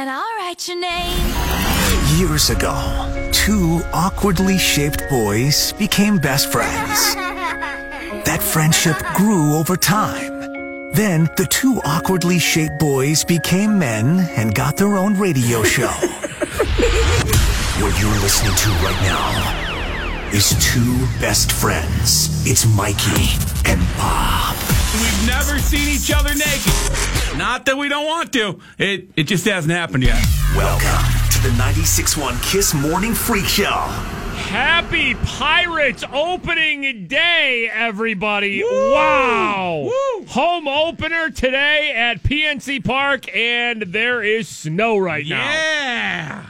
And I'll write your name. Years ago, two awkwardly shaped boys became best friends. That friendship grew over time. Then the two awkwardly shaped boys became men and got their own radio show. what you're listening to right now is two best friends. It's Mikey and Bob. We've never seen each other naked. Not that we don't want to. It it just hasn't happened yet. Welcome to the 96.1 Kiss Morning Freak Show. Happy Pirates opening day, everybody. Wow. Woo. Home opener today at PNC Park, and there is snow right now. Yeah.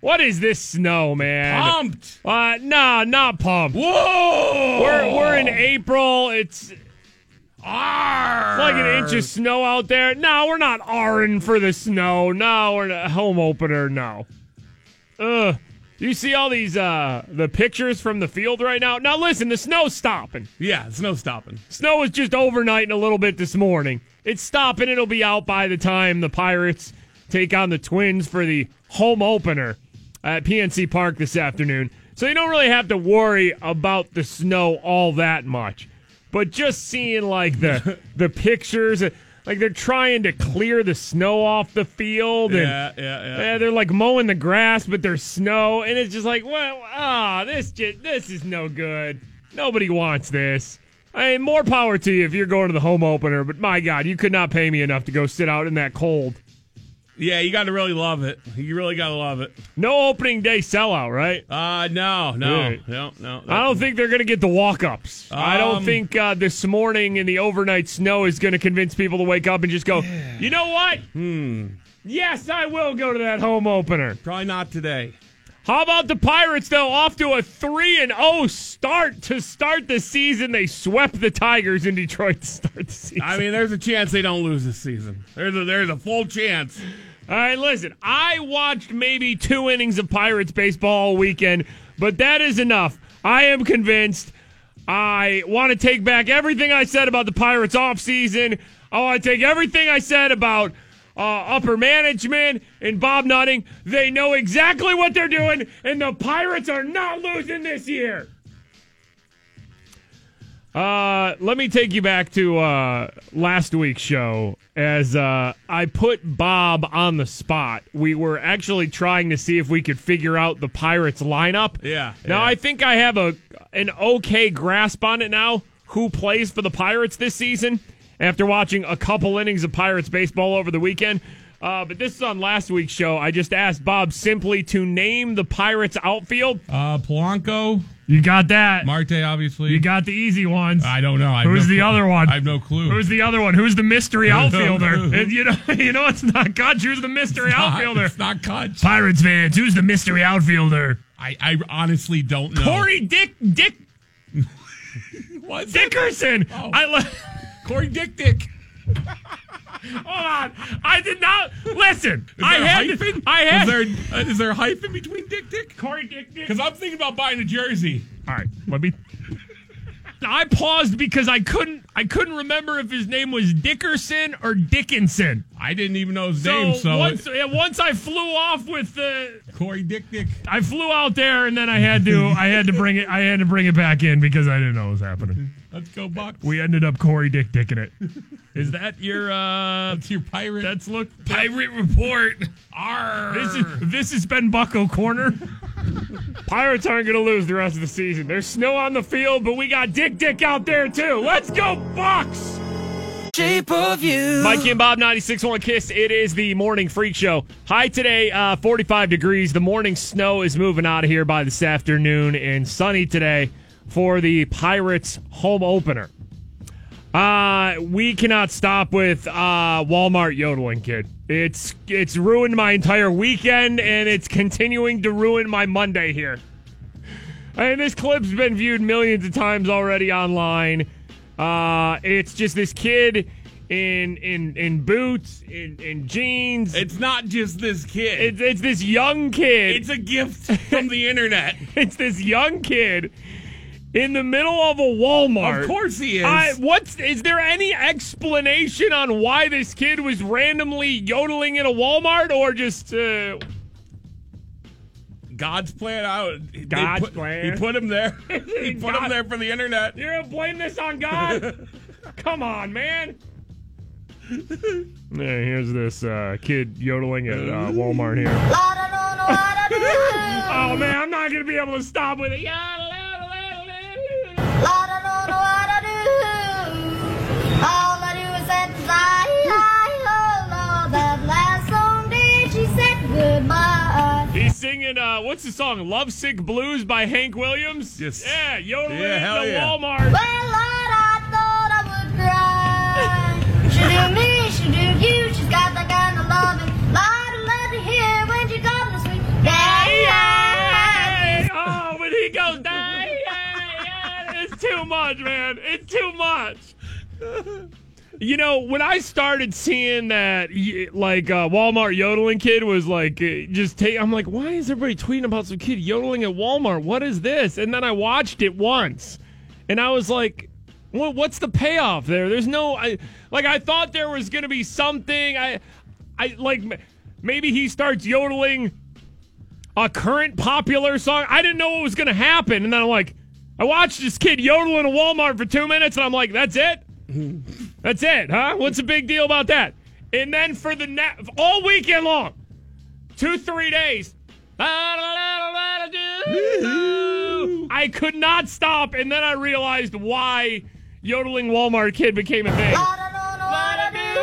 What is this snow, man? Pumped. Uh, nah, not pumped. Whoa. We're, we're in April. It's Arr. like an inch of snow out there. No, we're not R'ing for the snow. No, we're not. Home opener, no. Ugh. You see all these uh the pictures from the field right now? Now listen, the snow's stopping. Yeah, it's no stopping. Snow was just overnight and a little bit this morning. It's stopping. It'll be out by the time the Pirates take on the Twins for the home opener at PNC Park this afternoon. So you don't really have to worry about the snow all that much. But just seeing like the the pictures, like they're trying to clear the snow off the field, and Yeah, yeah, yeah. yeah, they're like mowing the grass, but there's snow, and it's just like, well, ah, this just this is no good. Nobody wants this. I mean, more power to you if you're going to the home opener, but my God, you could not pay me enough to go sit out in that cold. Yeah, you got to really love it. You really got to love it. No opening day sellout, right? Uh no, no, Right. no, no. I don't think they're going to get the walk ups. I don't Um, think uh, this morning in the overnight snow is going to convince people to wake up and just go, you know what? Hmm. Yes, I will go to that home opener. Probably not today. How about the Pirates though? Off to a three and zero start to start the season. They swept the Tigers in Detroit to start the season. I mean, there's a chance they don't lose this season. There's a there's a full chance. All right, listen. I watched maybe two innings of Pirates baseball all weekend, but that is enough. I am convinced. I want to take back everything I said about the Pirates offseason. I want to take everything I said about uh, upper management and Bob Nutting. They know exactly what they're doing, and the Pirates are not losing this year. Uh, let me take you back to uh, last week's show as uh, I put Bob on the spot. We were actually trying to see if we could figure out the Pirates lineup. Yeah, Now yeah. I think I have a an okay grasp on it now. Who plays for the Pirates this season? After watching a couple innings of Pirates baseball over the weekend. Uh, but this is on last week's show. I just asked Bob simply to name the Pirates outfield. Uh, Polanco, You got that. Marte, obviously. You got the easy ones. I don't know. I Who's no the clue. other one? I have no clue. Who's the other one? Who's the mystery outfielder? And you know, you know, it's not Kutch. Who's the mystery Not- outfielder? It's not Kutch. Pirates fans. Who's the mystery outfielder? I, I honestly don't know. Corey Dick Dick What's? Dickerson. Oh. I le- Corey Dick Dick. hold on. I did not listen. Is I had. hyphen? I had. Is there, uh, is there a hyphen between Dick Dick? Corey Dick Dick. Because I'm thinking about buying a jersey. All right, let me. I paused because I couldn't. I couldn't remember if his name was Dickerson or Dickinson. I didn't even know his name, so once, it- yeah, once I flew off with the Corey Dick Dick. I flew out there and then I had to I had to bring it I had to bring it back in because I didn't know what was happening. Let's go Bucs. We ended up Corey Dick Dicking it. Is that your uh That's your pirate. that's look pirate report. Arr. This is this has been Bucco Corner. Pirates aren't gonna lose the rest of the season. There's snow on the field, but we got Dick Dick out there too. Let's go, Bucs! Shape of you. Mikey and Bob 96.1 Kiss. It is the morning freak show. High today, uh, 45 degrees. The morning snow is moving out of here by this afternoon, and sunny today for the Pirates home opener. Uh, we cannot stop with uh, Walmart yodeling, kid. It's it's ruined my entire weekend, and it's continuing to ruin my Monday here. Mean, this clip's been viewed millions of times already online. Uh, it's just this kid in in in boots, in, in jeans. It's not just this kid. it's, it's this young kid. it's a gift from the internet. it's this young kid in the middle of a Walmart. Of course he is. I, what's is there any explanation on why this kid was randomly yodeling in a Walmart or just uh, God's plan out. God's put, plan. He put him there. he put God- him there for the internet. you're gonna blame this on God? Come on, man. Yeah, here's this uh, kid yodeling at uh, Walmart here. Oh man, I'm not gonna be able to stop with it. He's singing, uh, what's the song? Lovesick Blues by Hank Williams? Yes. Yeah, yodeling Yeah, in hell the yeah. Walmart. Well, Lord, I thought I would cry. she do me, she do you, she's got that kind of loving. Lot of love to hear when she comes to sweet. Hey, Oh, when he goes, "Hey, hey, hey," it's too much, man. It's too much. You know, when I started seeing that, like uh, Walmart yodeling kid was like, uh, just take. I'm like, why is everybody tweeting about some kid yodeling at Walmart? What is this? And then I watched it once, and I was like, what's the payoff there? There's no, I like, I thought there was gonna be something. I, I like, maybe he starts yodeling a current popular song. I didn't know what was to happen. And then I'm like, I watched this kid yodeling at Walmart for two minutes, and I'm like, that's it? That's it, huh? What's the big deal about that? And then for the na- all weekend long, two, three days, I could not stop. And then I realized why yodeling Walmart kid became a thing. I don't know what I do.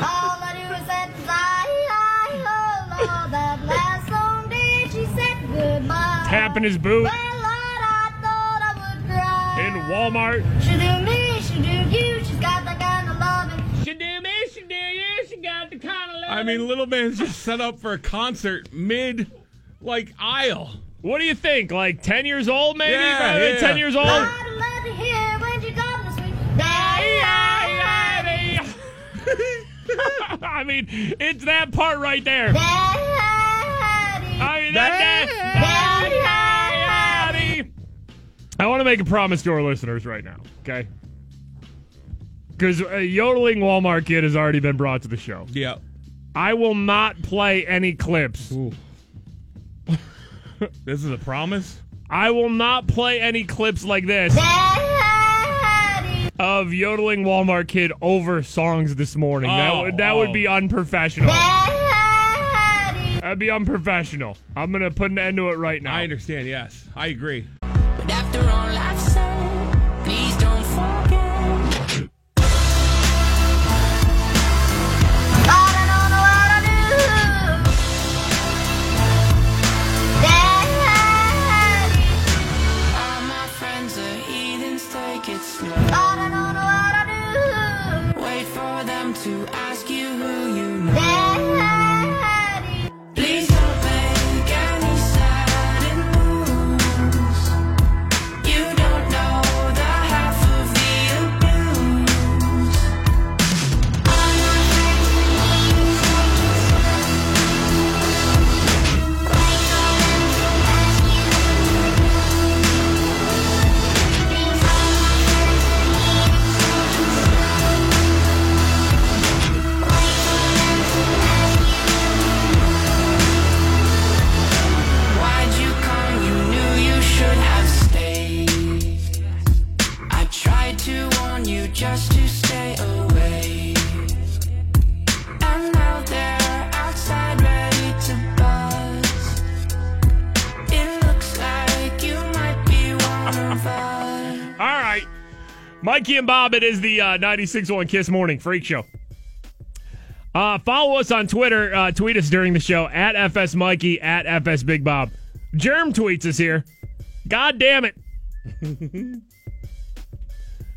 All I do is say, I, I, that last song did she said goodbye. Tapping his boot Well, Lord, I I in Walmart. She do me, she do you, she's got that kind of loving. She do me, she do you, she got the kind of I mean, little man's just set up for a concert mid, like aisle. What do you think? Like 10 years old, maybe? Yeah, Rather yeah. 10 years old? Lot of love to hear when she comes to sweet. Daddy, I mean, it's that part right there. Daddy. I mean, that, that, Daddy. I want to make a promise to our listeners right now, okay? Because a yodeling Walmart kid has already been brought to the show. Yeah. I will not play any clips. This is a promise. I will not play any clips like this of yodeling Walmart kid over songs this morning. that Oh, would that would oh. be unprofessional. That'd be unprofessional. I'm gonna put an end to it right now. I understand. Yes, I agree. Mikey and Bob, it is the uh, 96.1 Kiss Morning Freak Show. Uh, follow us on Twitter. Uh, tweet us during the show at FS Mikey, at FS Big Bob. Germ tweets us here. God damn it. I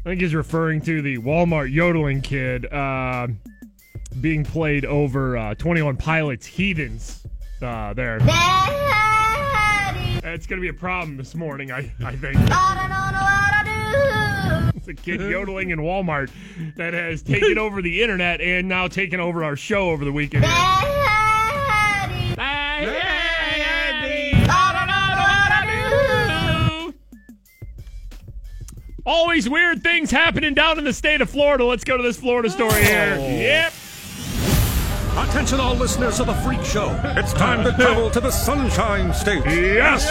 think he's referring to the Walmart yodeling kid uh, being played over uh, 21 Pilots Heathens uh, there. Daddy. It's going to be a problem this morning, I, I think. I don't know what I do. It's a kid yodeling in Walmart that has taken over the internet and now taken over our show over the weekend. Daddy. I don't know what I do. Always weird things happening down in the state of Florida. Let's go to this Florida story here. Oh. Yep. Attention, all listeners of the Freak Show. It's time to travel to the Sunshine State. Yes.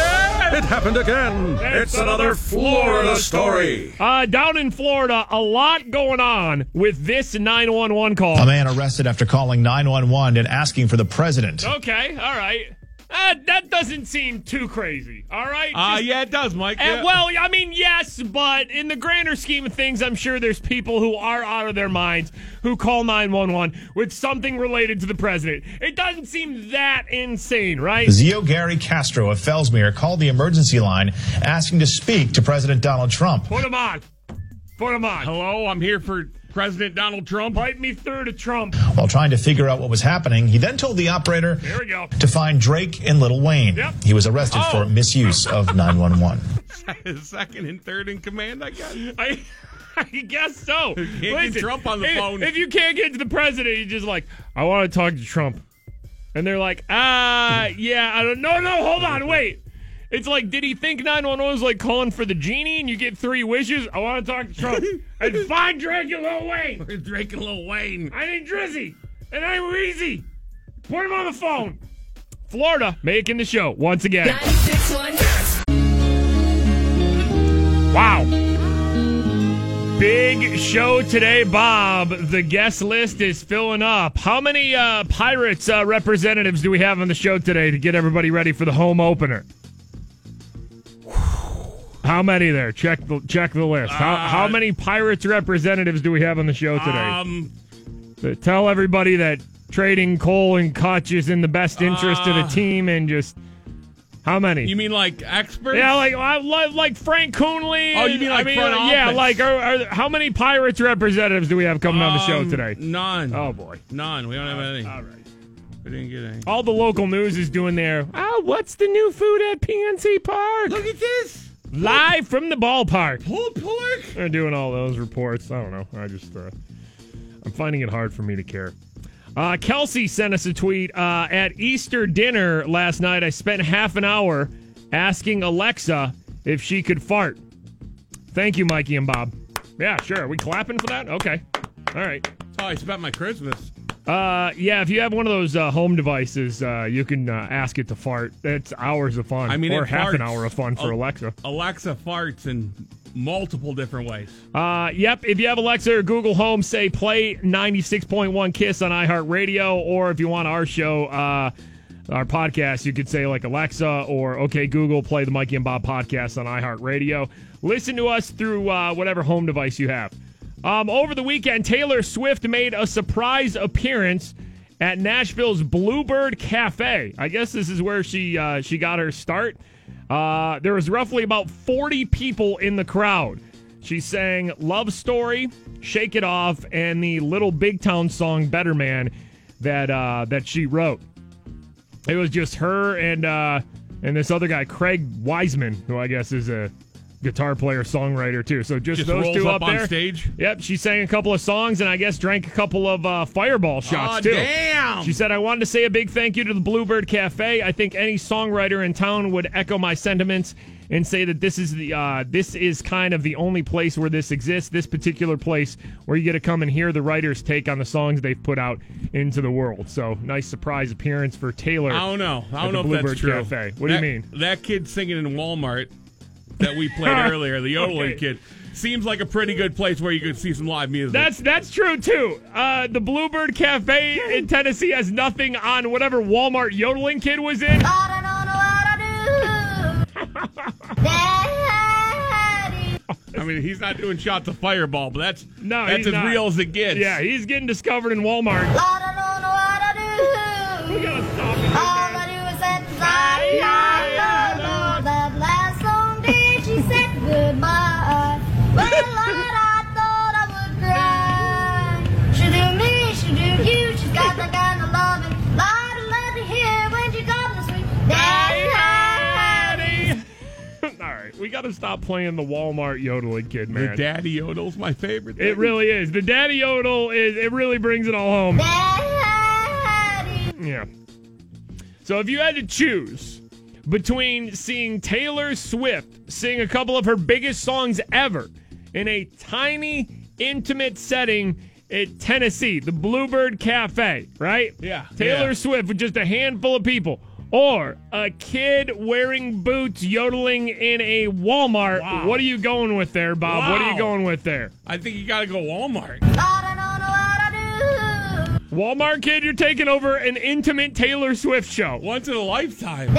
It happened again. It's It's, another Florida story. Uh, down in Florida, a lot going on with this 911 call. A man arrested after calling 911 and asking for the president. Okay, all right. Uh, that doesn't seem too crazy. All right. Uh, Just- yeah, it does, Mike. And, Yeah. well, I mean, yes, but in the grander scheme of things, I'm sure there's people who are out of their minds who call 911 with something related to the president. It doesn't seem that insane, right? Zio Gary Castro of Fellsmere called the emergency line asking to speak to President Donald Trump. Put him on. Put him on. Hello, I'm here for President Donald Trump. Pipe me through to Trump. While trying to figure out what was happening, he then told the operator Here we go. to find Drake and Little Wayne. Yep. He was arrested Oh. for misuse of 911. Second and third in command, I guess. I, I guess so. Can't get Trump on the if, phone. If you can't get to the president, you're just like, I want to talk to Trump. And they're like, ah, yeah, I don't No, no, hold on, wait. It's like, did he think 911 was like calling for the genie and you get three wishes? I want to talk to Trump. and find Drake and Lil Wayne. Drake and Lil Wayne. I need Drizzy. And I'm Weezy. Put him on the phone. Florida making the show once again. Wow. Big show today, Bob. The guest list is filling up. How many uh, Pirates uh, representatives do we have on the show today to get everybody ready for the home opener? How many there? Check the check the list. How, how many Pirates representatives do we have on the show today? Um, tell everybody that trading Cole and Kutch is in the best interest of the team and just how many? you mean like experts? yeah, like I like, like Frank Coonelly. Oh, you mean I like mean, front uh, yeah, office. like are, are, how many Pirates representatives do we have coming on the show Um, today? None. Oh boy, None. We don't have any. all right. We didn't get any. All the local news is doing there. Oh, what's the new food at PNC Park? Look at this. Live from the ballpark. They're doing all those reports. I don't know. I just, uh, I'm finding it hard for me to care. Uh, Kelsey sent us a tweet. Uh, at Easter dinner last night, I spent half an hour asking Alexa if she could fart. Thank you, Mikey and Bob. Yeah, sure. Are we clapping for that? Okay. All right. How I spent my Christmas. Uh, yeah, if you have one of those uh, home devices, uh, you can uh, ask it to fart. That's hours of fun. I mean, or half an hour of fun for. Alexa. Alexa farts in multiple different ways. Uh, yep. If you have Alexa or Google Home, say play 96.1 Kiss on iHeartRadio. Or if you want our show, uh, our podcast, you could say like Alexa or okay, Google, play the Mikey and Bob podcast on iHeartRadio. Listen to us through uh, whatever home device you have. Um, over the weekend, Taylor Swift made a surprise appearance at Nashville's Bluebird Cafe. I guess this is where she uh, she got her start. Uh, there was roughly about 40 people in the crowd. She sang Love Story, Shake It Off, and the Little Big Town song Better Man that uh, that she wrote. It was just her and uh, and this other guy, Craig Wiseman, who I guess is a guitar player, songwriter too. So just, Just those two up up, on there. stage? Yep, she sang a couple of songs and I guess drank a couple of uh, fireball shots Aw, too. damn. She said, "I wanted to say a big thank you to the Bluebird Cafe. I think any songwriter in town would echo my sentiments." And say that this is the uh, this is kind of the only place where this exists. This particular place where you get to come and hear the writers' take on the songs they've put out into the world. So nice surprise appearance for Taylor. I don't know. I don't know if that's true. Cafe. What do you mean? That kid singing in Walmart that we played earlier, the yodeling Okay. kid, seems like a pretty good place where you could see some live music. That's that's true too. Uh, the Bluebird Cafe in Tennessee has nothing on whatever Walmart yodeling kid was in. I don't know what I do. I mean, he's not doing shots of fireball, but that's No, that's as not. real as it gets. Yeah, he's getting discovered in Walmart. I don't know what I do. We gotta stop it. Goodbye? Well, Lord, I thought I would cry. She do me, she do you. She's got that kind of loving. Lot of love to hear when she comes to sweet daddy. All right, we gotta stop playing the Walmart yodeling kid, man. The man. daddy yodel's my favorite. it really is. The daddy yodel is. It really brings it all home. Daddy. Yeah. So if you had to choose between seeing Taylor Swift sing a couple of her biggest songs ever in a tiny, intimate setting at Tennessee, the Bluebird Cafe, right? Yeah, Taylor yeah. Swift with just a handful of people. Or a kid wearing boots yodeling in a Walmart. Wow. What are you going with there, Bob? What are you going with there? I think you got to go Walmart. I Walmart kid, you're taking over an intimate Taylor Swift show. Once in a lifetime.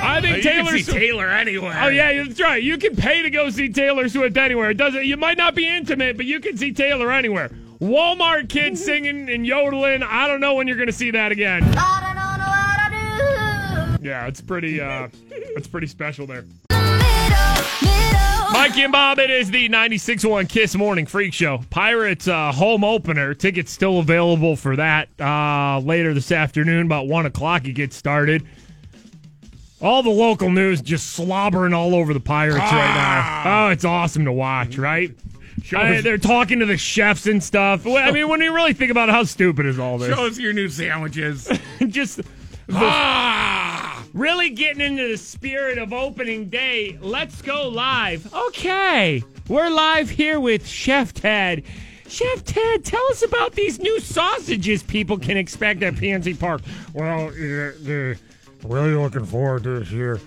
I think You can Taylor see Swift. Taylor anywhere. Oh yeah, that's right. You can pay to go see Taylor Swift anywhere. It doesn't. You might not be intimate, but you can see Taylor anywhere. Walmart kids singing and yodeling. I don't know when you're going to see that again. I don't know what I do. Yeah, it's pretty. uh It's pretty special there. Middle, middle. Mikey and Bob, it is the 96.1 Kiss Morning Freak Show. Pirates uh, home opener. Tickets still available for that uh, later this afternoon, about 1 o'clock it gets started. All the local news just slobbering all over the Pirates right now. Oh, it's awesome to watch, right? I- they're talking to the chefs and stuff. I mean, when you really think about it, how stupid is all this? Show us your new sandwiches. just ah! Really getting into the spirit of opening day, let's go live. Okay, we're live here with Chef Ted. Chef Ted, tell us about these new sausages people can expect at PNC Park. Well, they're really looking forward to this year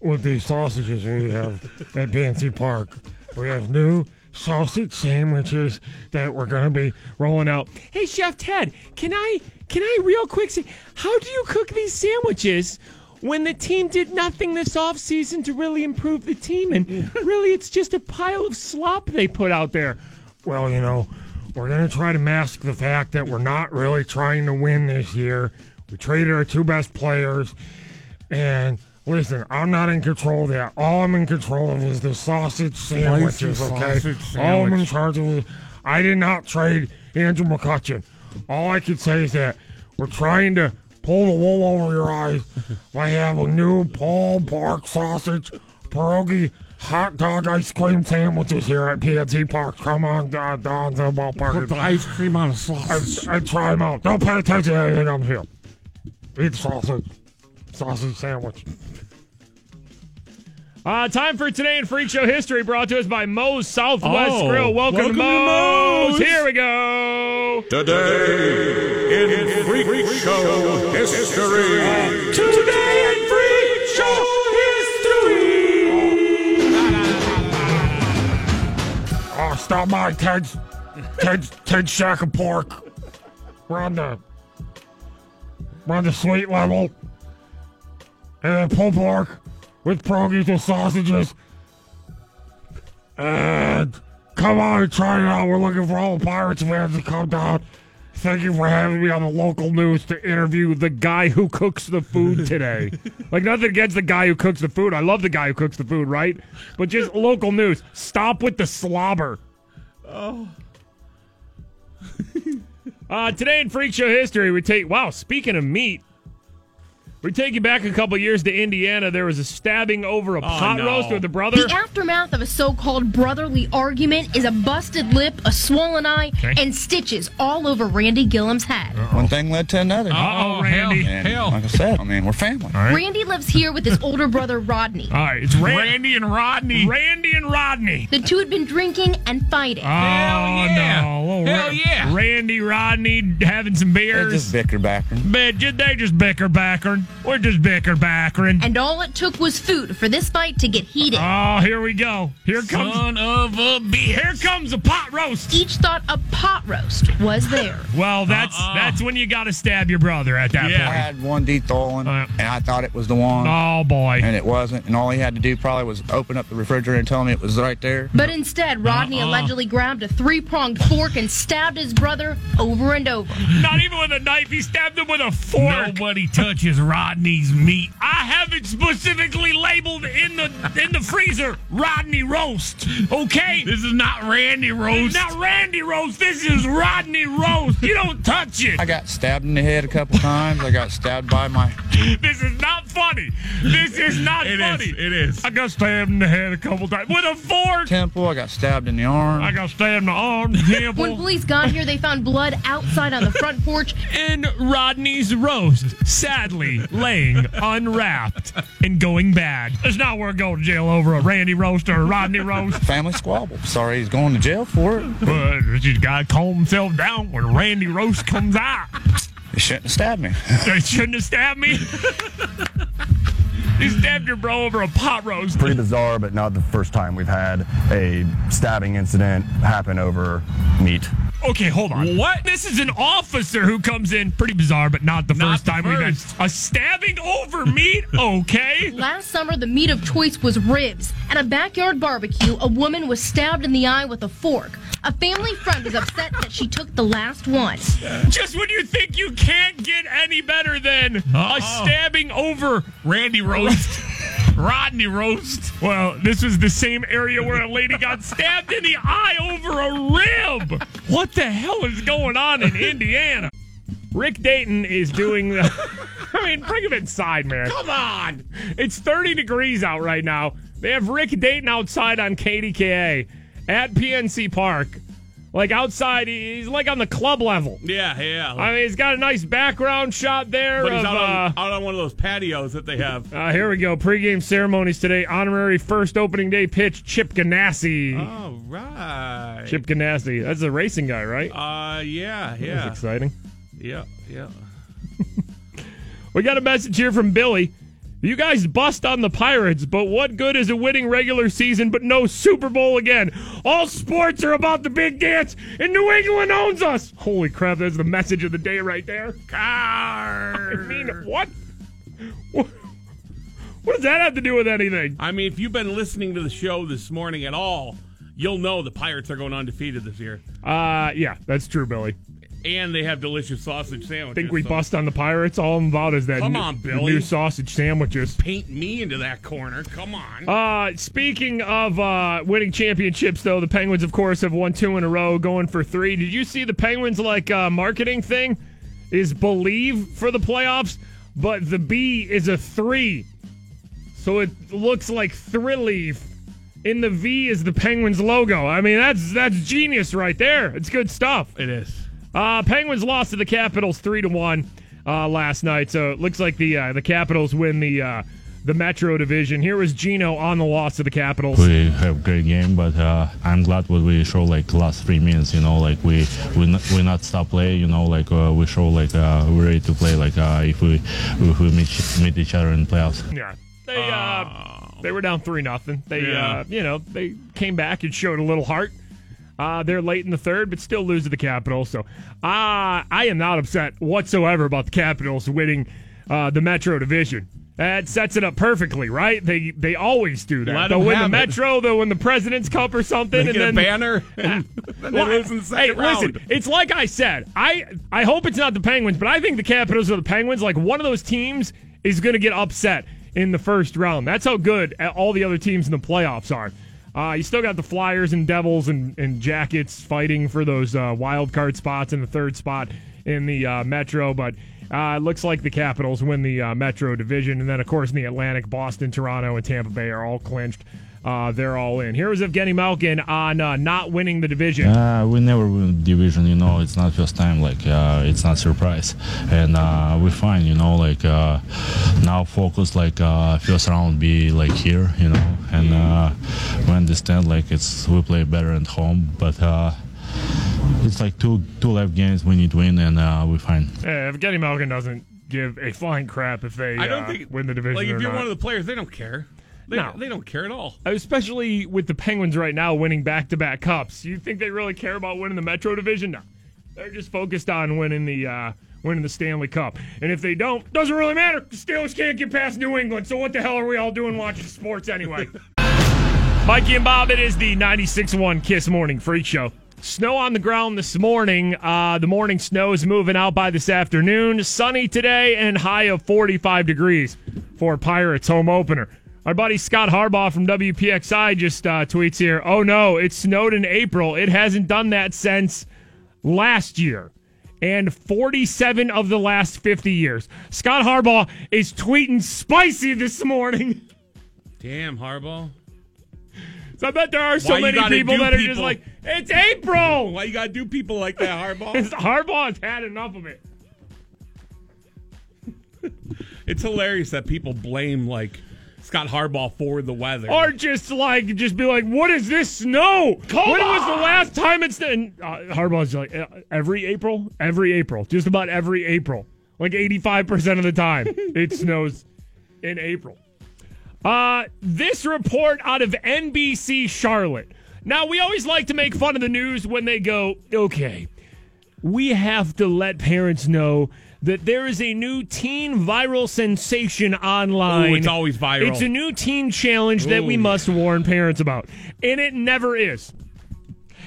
with these sausages we have at PNC Park. We have new sausage sandwiches that we're going to be rolling out. Hey, Chef Ted, can I can I real quick say how do you cook these sandwiches? When the team did nothing this offseason to really improve the team, and really it's just a pile of slop they put out there. Well, you know, we're going to try to mask the fact that we're not really trying to win this year. We traded our two best players. And listen, I'm not in control of that. All I'm in control of is the sausage sandwiches, okay? sausage All I'm in charge of is I did not trade Andrew McCutchen. All I can say is that we're trying to pull the wool over your eyes I have a new Paul Park sausage, pierogi, hot dog ice cream sandwiches here at PNC Park. Come on down to the ballpark. Put the ice cream on a sausage. and, and try them out. Don't pay attention to anything I'm here. Eat sausage. Sausage sandwich. Uh, time for today in Freak Show history, brought to us by Moe's Southwest Oh, Grill. Welcome, welcome to to Moe's. Moe's. Here we go. Today in Freak Show history. Today in Freak Show history. Oh, stop by Ted's. Ted's, Ted's Shack of Pork. We're on the. We're on the sweet level. And then pulled pork with pierogies with sausages. And come on and try it out. We're looking for all the Pirates fans to come down. Thank you for having me on the local news to interview the guy who cooks the food today. like nothing against the guy who cooks the food. I love the guy who cooks the food, right? But just local news. Stop with the slobber. Oh. uh, today in Freak Show history, we take wow. Speaking of meat, we take you back a couple years to Indiana. There was a stabbing over a oh, pot no. roast with a brother. The aftermath of a so called brotherly argument is a busted lip, a swollen eye, Okay. and stitches all over Randy Gillum's head. One thing led to another. Uh-oh, Randy. And hell. like I said, I mean, we're family. Randy lives here with his older brother Rodney. All right, it's Ran- Randy and Rodney. Randy and Rodney. The two had been drinking and fighting. Oh yeah. no! Little Hell Ra- yeah. Randy, Rodney having some beers. They just bicker back. but ju- they just bicker backering. We're just bicker backering. and all it took was food for this fight to get heated. Oh, here we go. Here comes. Son of a bitch. Here comes a pot roast. Each thought a pot roast was there. Well, that's Uh-uh. that's when you got to stab your brother at that point. I had one detholing, Uh. and I thought it was the one, point. Oh boy. and it wasn't. And all he had to do probably was open up the refrigerator and tell me it was right there. But instead, Rodney Uh-uh. allegedly grabbed a three pronged fork and stabbed his brother over and over. Not even with a knife. He stabbed him with a fork. Nobody touches Rodney's meat. I have it specifically labeled in the in the freezer. Rodney roast. Okay. This is not Randy It's roast. not Randy roast. This is Rodney roast. You don't touch it. I got stabbed in the head a couple times. I got stabbed by my. This is not funny. This is not It funny. is. It is. I got stabbed in the head a couple times with a fork. temple. I got stabbed in the arm. I got stabbed in the arm, temple. When police got here, they found blood outside on the front porch in Rodney's roast. Sadly, laying unwrapped and going bad. It's not worth going to jail over a Randy roast or a Rodney roast. Family squabble. Sorry he's going to jail for it. But he's got to calm himself down when Randy roast comes out. He shouldn't have stabbed me. They shouldn't have stabbed me. he stabbed your bro over a pot roast. Pretty bizarre, but not the first time we've had a stabbing incident happen over meat. Okay, hold on. What? This is an officer who comes in. Pretty bizarre, but not the Not first the time we've had a stabbing over meat. Okay. Last summer, the meat of choice was ribs. At a backyard barbecue, a woman was stabbed in the eye with a fork. A family friend is upset that she took the last one. Just when you think you can't get any better than a stabbing over Randy roast. Rodney roast. Well, this was the same area where a lady got stabbed in the eye over a rib. What the hell is going on in Indiana? Rick Dayton is doing the. I mean, bring him inside, man. Come on. It's 30 degrees out right now. They have Rick Dayton outside on KDKA at PNC Park. Like outside, he's like on the club level. Yeah, yeah. I mean, he's got a nice background shot there. but he's of, out on, uh, out on one of those patios that they have. uh, here we go. Pregame ceremonies today. Honorary first opening day pitch, Chip Ganassi. All right. Chip Ganassi. That's a racing guy, right? Uh, yeah, That's yeah. exciting. Yeah, yeah. We got a message here from Billy. You guys bust on the Pirates, but what good is a winning regular season but no Super Bowl again? All sports are about the big dance, and New England owns us. Holy crap, that's the message of the day right there. Car. I mean, what? What, what does that have to do with anything? I mean, if you've been listening to the show this morning at all, you'll know the Pirates are going undefeated this year. Uh, yeah, that's true, Billy. And they have delicious sausage sandwiches. I think we so bust on the Pirates? All I'm about is that Come new, on, Billy. new sausage sandwiches. Paint me into that corner. Come on. Uh, speaking of uh, winning championships, though, the Penguins, of course, have won two in a row, going for three. Did you see the Penguins like uh, marketing thing? Is believe for the playoffs, but the B is a three, so it looks like Thrillieve. In the V is the Penguins logo. I mean, that's that's genius right there. It's good stuff. it is. Uh, Penguins lost to the Capitals three to one uh, last night, so it looks like the uh, the Capitals win the uh, the Metro Division. Here was Geno on the loss to the Capitals. We have a great game, but uh, I'm glad what we show like last three minutes. You know, like we we not, we not stop play. You know, like uh, we show like uh, we're ready to play. Like uh, if we if we meet meet each other in playoffs. Yeah, they uh, they were down three nothing. They Yeah. uh, you know they came back and showed a little heart. Uh, they're late in the third, but still lose to the Capitals. So uh, I am not upset whatsoever about the Capitals winning uh, the Metro Division. That sets it up perfectly, right? They they always do that. Let they'll win the it. Metro, they'll win the President's Cup or something, They and get a then banner, and then Well, hey, round. listen, it's like I said. I I hope it's not the Penguins, but I think the Capitals or the Penguins, like one of those teams, is going to get upset in the first round. That's how good all the other teams in the playoffs are. Uh, you still got the Flyers and Devils and, and Jackets fighting for those uh, wild card spots in the third spot in the uh, Metro, but uh, it looks like the Capitals win the uh, Metro division, and then of course in the Atlantic, Boston, Toronto, and Tampa Bay are all clinched. Uh, they're all in. Here is Evgeny Malkin on uh, not winning the division. Uh, we never win division, you know. It's not first time, like uh, it's not surprise, and uh, we're fine, you know. Like uh, now, focus like uh, first round be like here, you know, and uh, we understand like it's we play better at home, but uh, it's like two two left games we need to win, and uh, we're fine. Yeah, Evgeny Malkin doesn't give a flying crap if they I don't uh, think win the division Like or if you're not. one of the players, they don't care. They, No. they don't care at all. Especially with the Penguins right now winning back-to-back cups. You think they really care about winning the Metro Division? No, they're just focused on winning the uh, winning the Stanley Cup. And if they don't, doesn't really matter. The Steelers can't get past New England. So what the hell are we all doing watching sports anyway? Mikey and Bob, it is the 96-1 Kiss Morning Freak Show. Snow on the ground this morning. Uh, the morning snow is moving out by this afternoon. Sunny today and high of 45 degrees for Pirates home opener. Our buddy Scott Harbaugh from WPXI just uh, tweets here Oh no, it snowed in April. It hasn't done that since last year and 47 of the last 50 years. Scott Harbaugh is tweeting spicy this morning. Damn, Harbaugh. So I bet there are so Why many people that are people- just like, it's April. Why you gotta do people like that, Harbaugh? Harbaugh has had enough of it. It's hilarious that people blame like Scott Harbaugh for the weather. Or just like, just be like, what is this snow? when was the last time it's and uh, Harbaugh's like uh, every April, every April, just about every April, like eighty five percent of the time it snows in April. Uh, this report out of NBC Charlotte. Now we always like to make fun of the news when they go, okay, we have to let parents know that there is a new teen viral sensation online. Ooh, it's always viral. It's a new teen challenge that we must warn parents about. And it never is.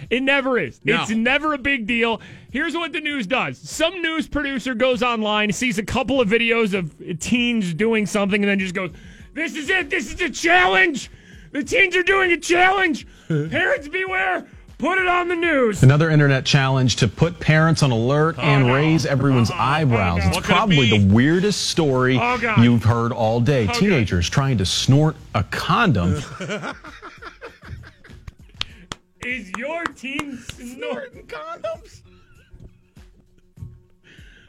It never is. No. It's never a big deal. Here's what the news does. Some news producer goes online, sees a couple of videos of teens doing something, and then just goes, This is it. This is a challenge. The teens are doing a challenge. Parents beware. Put it on the news. Another internet challenge to put parents on alert and oh, raise everyone's oh, eyebrows. Oh, no. It's could it probably the weirdest story Oh, you've heard all day. Teenagers trying to snort a condom. Is your teen snorting condoms?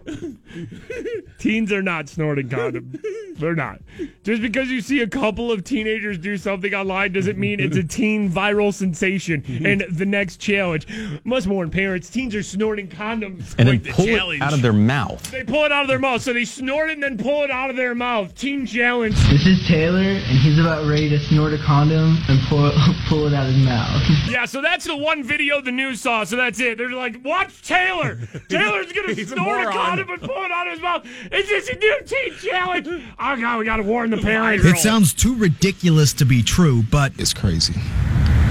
Teens are not snorting condoms. They're not. Just because you see a couple of teenagers do something online doesn't mean it's a teen viral sensation. And the next challenge must warn parents: teens are snorting condoms. and Like then the pull challenge. it out of their mouth. They pull it out of their mouth. So they snort it and then pull it out of their mouth. Teen challenge. This is Taylor, and he's about ready to snort a condom and pull, pull it out of his mouth. Yeah, so that's the one video the news saw. So that's it. They're like, watch Taylor. Taylor's gonna He's a snort a condom and pull it out his mouth. Is this a new teen challenge? Oh god, we gotta warn the parents. It sounds too ridiculous to be true, but it's crazy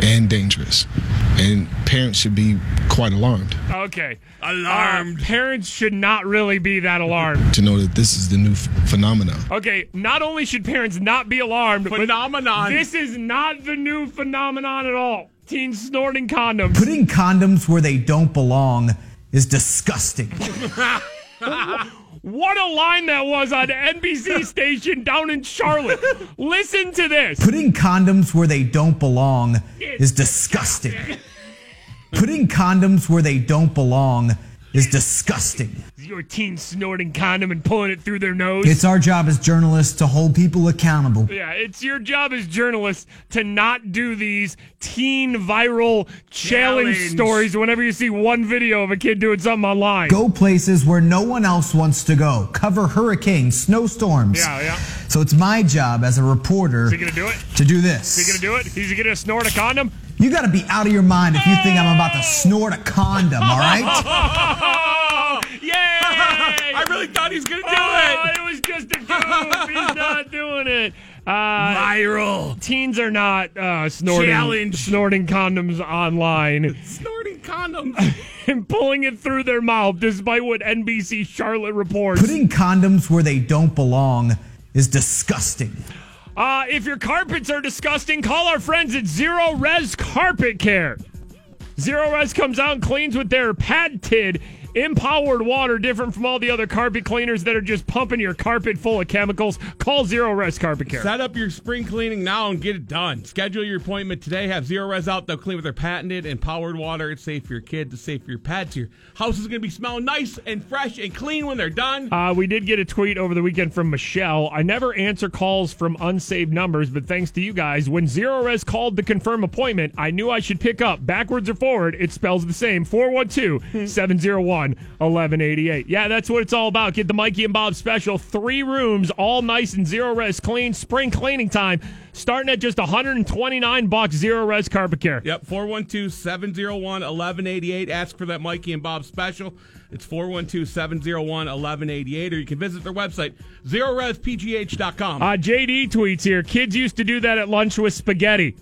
and dangerous. And parents should be quite alarmed Okay. Alarmed. Uh, parents should not really be that alarmed. to know that this is the new f- phenomenon. Okay, not only should parents not be alarmed, Phenomenon. but this is not the new phenomenon at all. Teens snorting condoms. Putting condoms where they don't belong is disgusting. What a line that was on NBC station down in Charlotte. Listen to this. Putting condoms where they don't belong is disgusting. Putting condoms where they don't belong is disgusting. Your teen snorting condom and pulling it through their nose. It's our job as journalists to hold people accountable. Yeah, it's your job as journalists to not do these teen viral challenge, Challenge. stories whenever you see one video of a kid doing something online. Go places where no one else wants to go. Cover hurricanes, snowstorms. Yeah, yeah. So it's my job as a reporter Is he gonna do it? to do Is this. he gonna do it? Is he gonna snort a condom? You gotta be out of your mind if you think I'm about to snort a condom, all right? Oh! Yay! I really thought he was gonna do Oh, it. it was just a goof. He's not doing it. Uh, Viral. Teens are not uh, snorting Challenge. snorting condoms online Snorting condoms. and pulling it through their mouth, despite what NBC Charlotte reports. Putting condoms where they don't belong is disgusting. Uh, if your carpets are disgusting, call our friends at Zerorez Carpet Care. Zerorez comes out and cleans with their patented empowered water, different from all the other carpet cleaners that are just pumping your carpet full of chemicals. Call Zerorez Carpet Care. Set up your spring cleaning now and get it done. Schedule your appointment today. Have Zerorez out. They'll clean with their patented empowered water. It's safe for your kids. It's safe for your pets. Your house is going to be smelling nice and fresh and clean when they're done. Uh, we did get a tweet over the weekend from Michelle. I never answer calls from unsaved numbers, but thanks to you guys, when Zerorez called to confirm appointment, I knew I should pick up. Backwards or forward, it spells the same 412 701 1188. Yeah, that's what it's all about. Get the Mikey and Bob special. Three rooms, all nice and Zerorez clean. Spring cleaning time, starting at just 129 bucks. Zerorez Carpet Care. Yep, 412 701 1188. Ask for that Mikey and Bob special. It's 412 701 1188, or you can visit their website, zerorezpgh.com. Uh, JD tweets here. Kids used to do that at lunch with spaghetti.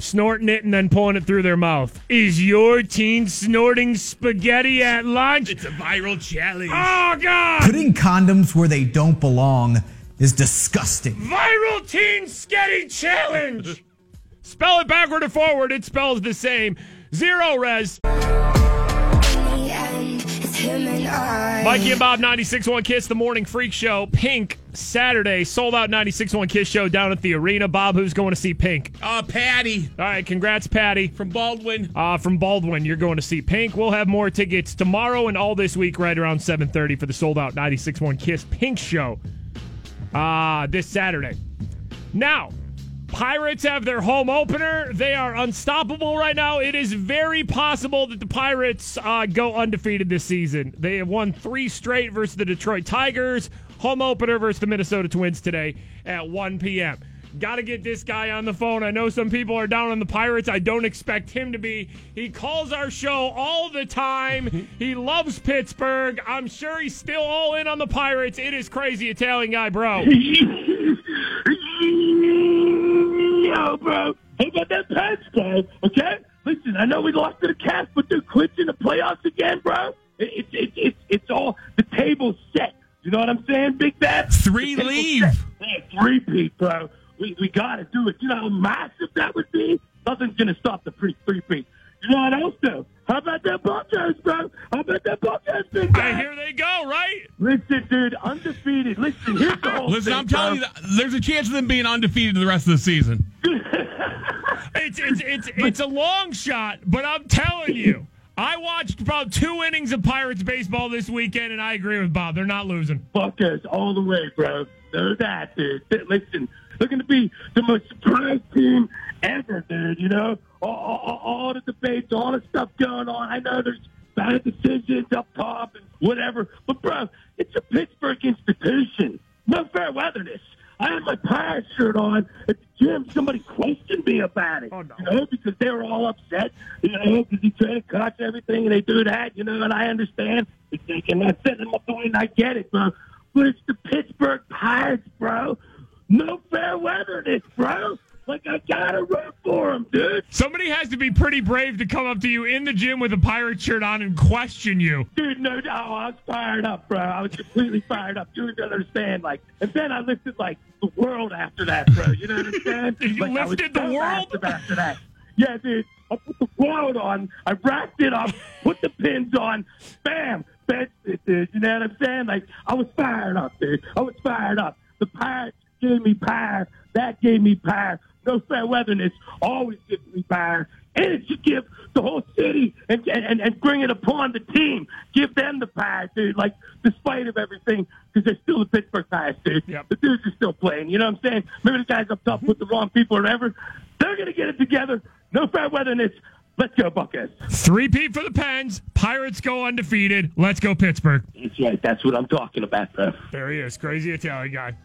Snorting it and then pulling it through their mouth. Is your teen snorting spaghetti at lunch? It's a viral challenge. Oh, God! Putting condoms where they don't belong is disgusting. Viral teen sketty challenge! Spell it backward or forward, it spells the same. Zerorez. Mikey and Bob 96.1 Kiss, the morning freak show. Pink, Saturday, sold out 96.1 Kiss show down at the arena. Bob, who's going to see Pink? Uh, Patty. All right, congrats, Patty. From Baldwin. Uh, from Baldwin, you're going to see Pink. We'll have more tickets tomorrow and all this week right around 7.30 for the sold out 96.1 Kiss Pink show. uh, this Saturday. Now, Pirates have their home opener. They are unstoppable right now. It is very possible that the Pirates uh, go undefeated this season. They have won three straight versus the Detroit Tigers. Home opener versus the Minnesota Twins today at 1 p.m. Got to get this guy on the phone. I know some people are down on the Pirates. I don't expect him to be. He calls our show all the time. he loves Pittsburgh. I'm sure he's still all in on the Pirates. It is crazy Italian guy, bro. Yo, bro. How about that Pats game? Okay? Listen, I know we lost to the Cats, but they're clinching the playoffs again, bro. It's it, it, it, it's all the table's set. You know what I'm saying, Big Bad? Three leave. Yeah, three peat, bro. We we gotta do it. You know how massive that would be? Nothing's gonna stop the pre three peat. You know what else though? How about that Buckeyes, bro? How about that Buckeyes, Big Bad? here they go, right? Listen, dude, undefeated. Listen, here's Listen, I'm telling you, there's a chance of them being undefeated the rest of the season. It's it's it's it's a long shot, but I'm telling you, I watched about two innings of Pirates baseball this weekend, and I agree with Bob. They're not losing. Buckeyes all the way, bro. Know that, dude. Listen, they're going to be the most surprised team ever, dude. You know, all, all, all the debates, all the stuff going on. I know there's bad decisions up top and whatever, but bro, it's a Pittsburgh institution. No fair weatherness. I had my Pirates shirt on at the gym. Somebody questioned me about it, oh, you know, because they were all upset, you know, because he tried to catch everything and they do that, you know, and I understand. It's and I said them up the way I get it, bro. But it's the Pittsburgh Pirates, bro. No fair weatherness, bro. Like, I gotta run for him, dude. Somebody has to be pretty brave to come up to you in the gym with a pirate shirt on and question you. Dude, no doubt. I was fired up, bro. I was completely fired up. You don't understand. Like, and then I lifted, like, the world after that, bro. You know what I'm saying? You like, lifted the so world? after that. Yeah, dude. I put the world on. I wrapped it up, put the pins on. Bam. Benched it, dude. You know what I'm saying? Like, I was fired up, dude. I was fired up. The Pirates gave me power. That gave me power. No fair weatherness always gives me power. And it should give the whole city and, and, and bring it upon the team. Give them the power, dude. Like, despite of everything, because they're still the Pittsburgh Pirates, dude. The dudes are still playing. You know what I'm saying? Maybe the guys up top mm-hmm. put the wrong people or whatever. They're going to get it together. No fair weatherness. Let's go, Buckeyes. Three peat for the Pens. Pirates go undefeated. Let's go Pittsburgh. That's right. That's what I'm talking about, bro. There he is, crazy Italian guy.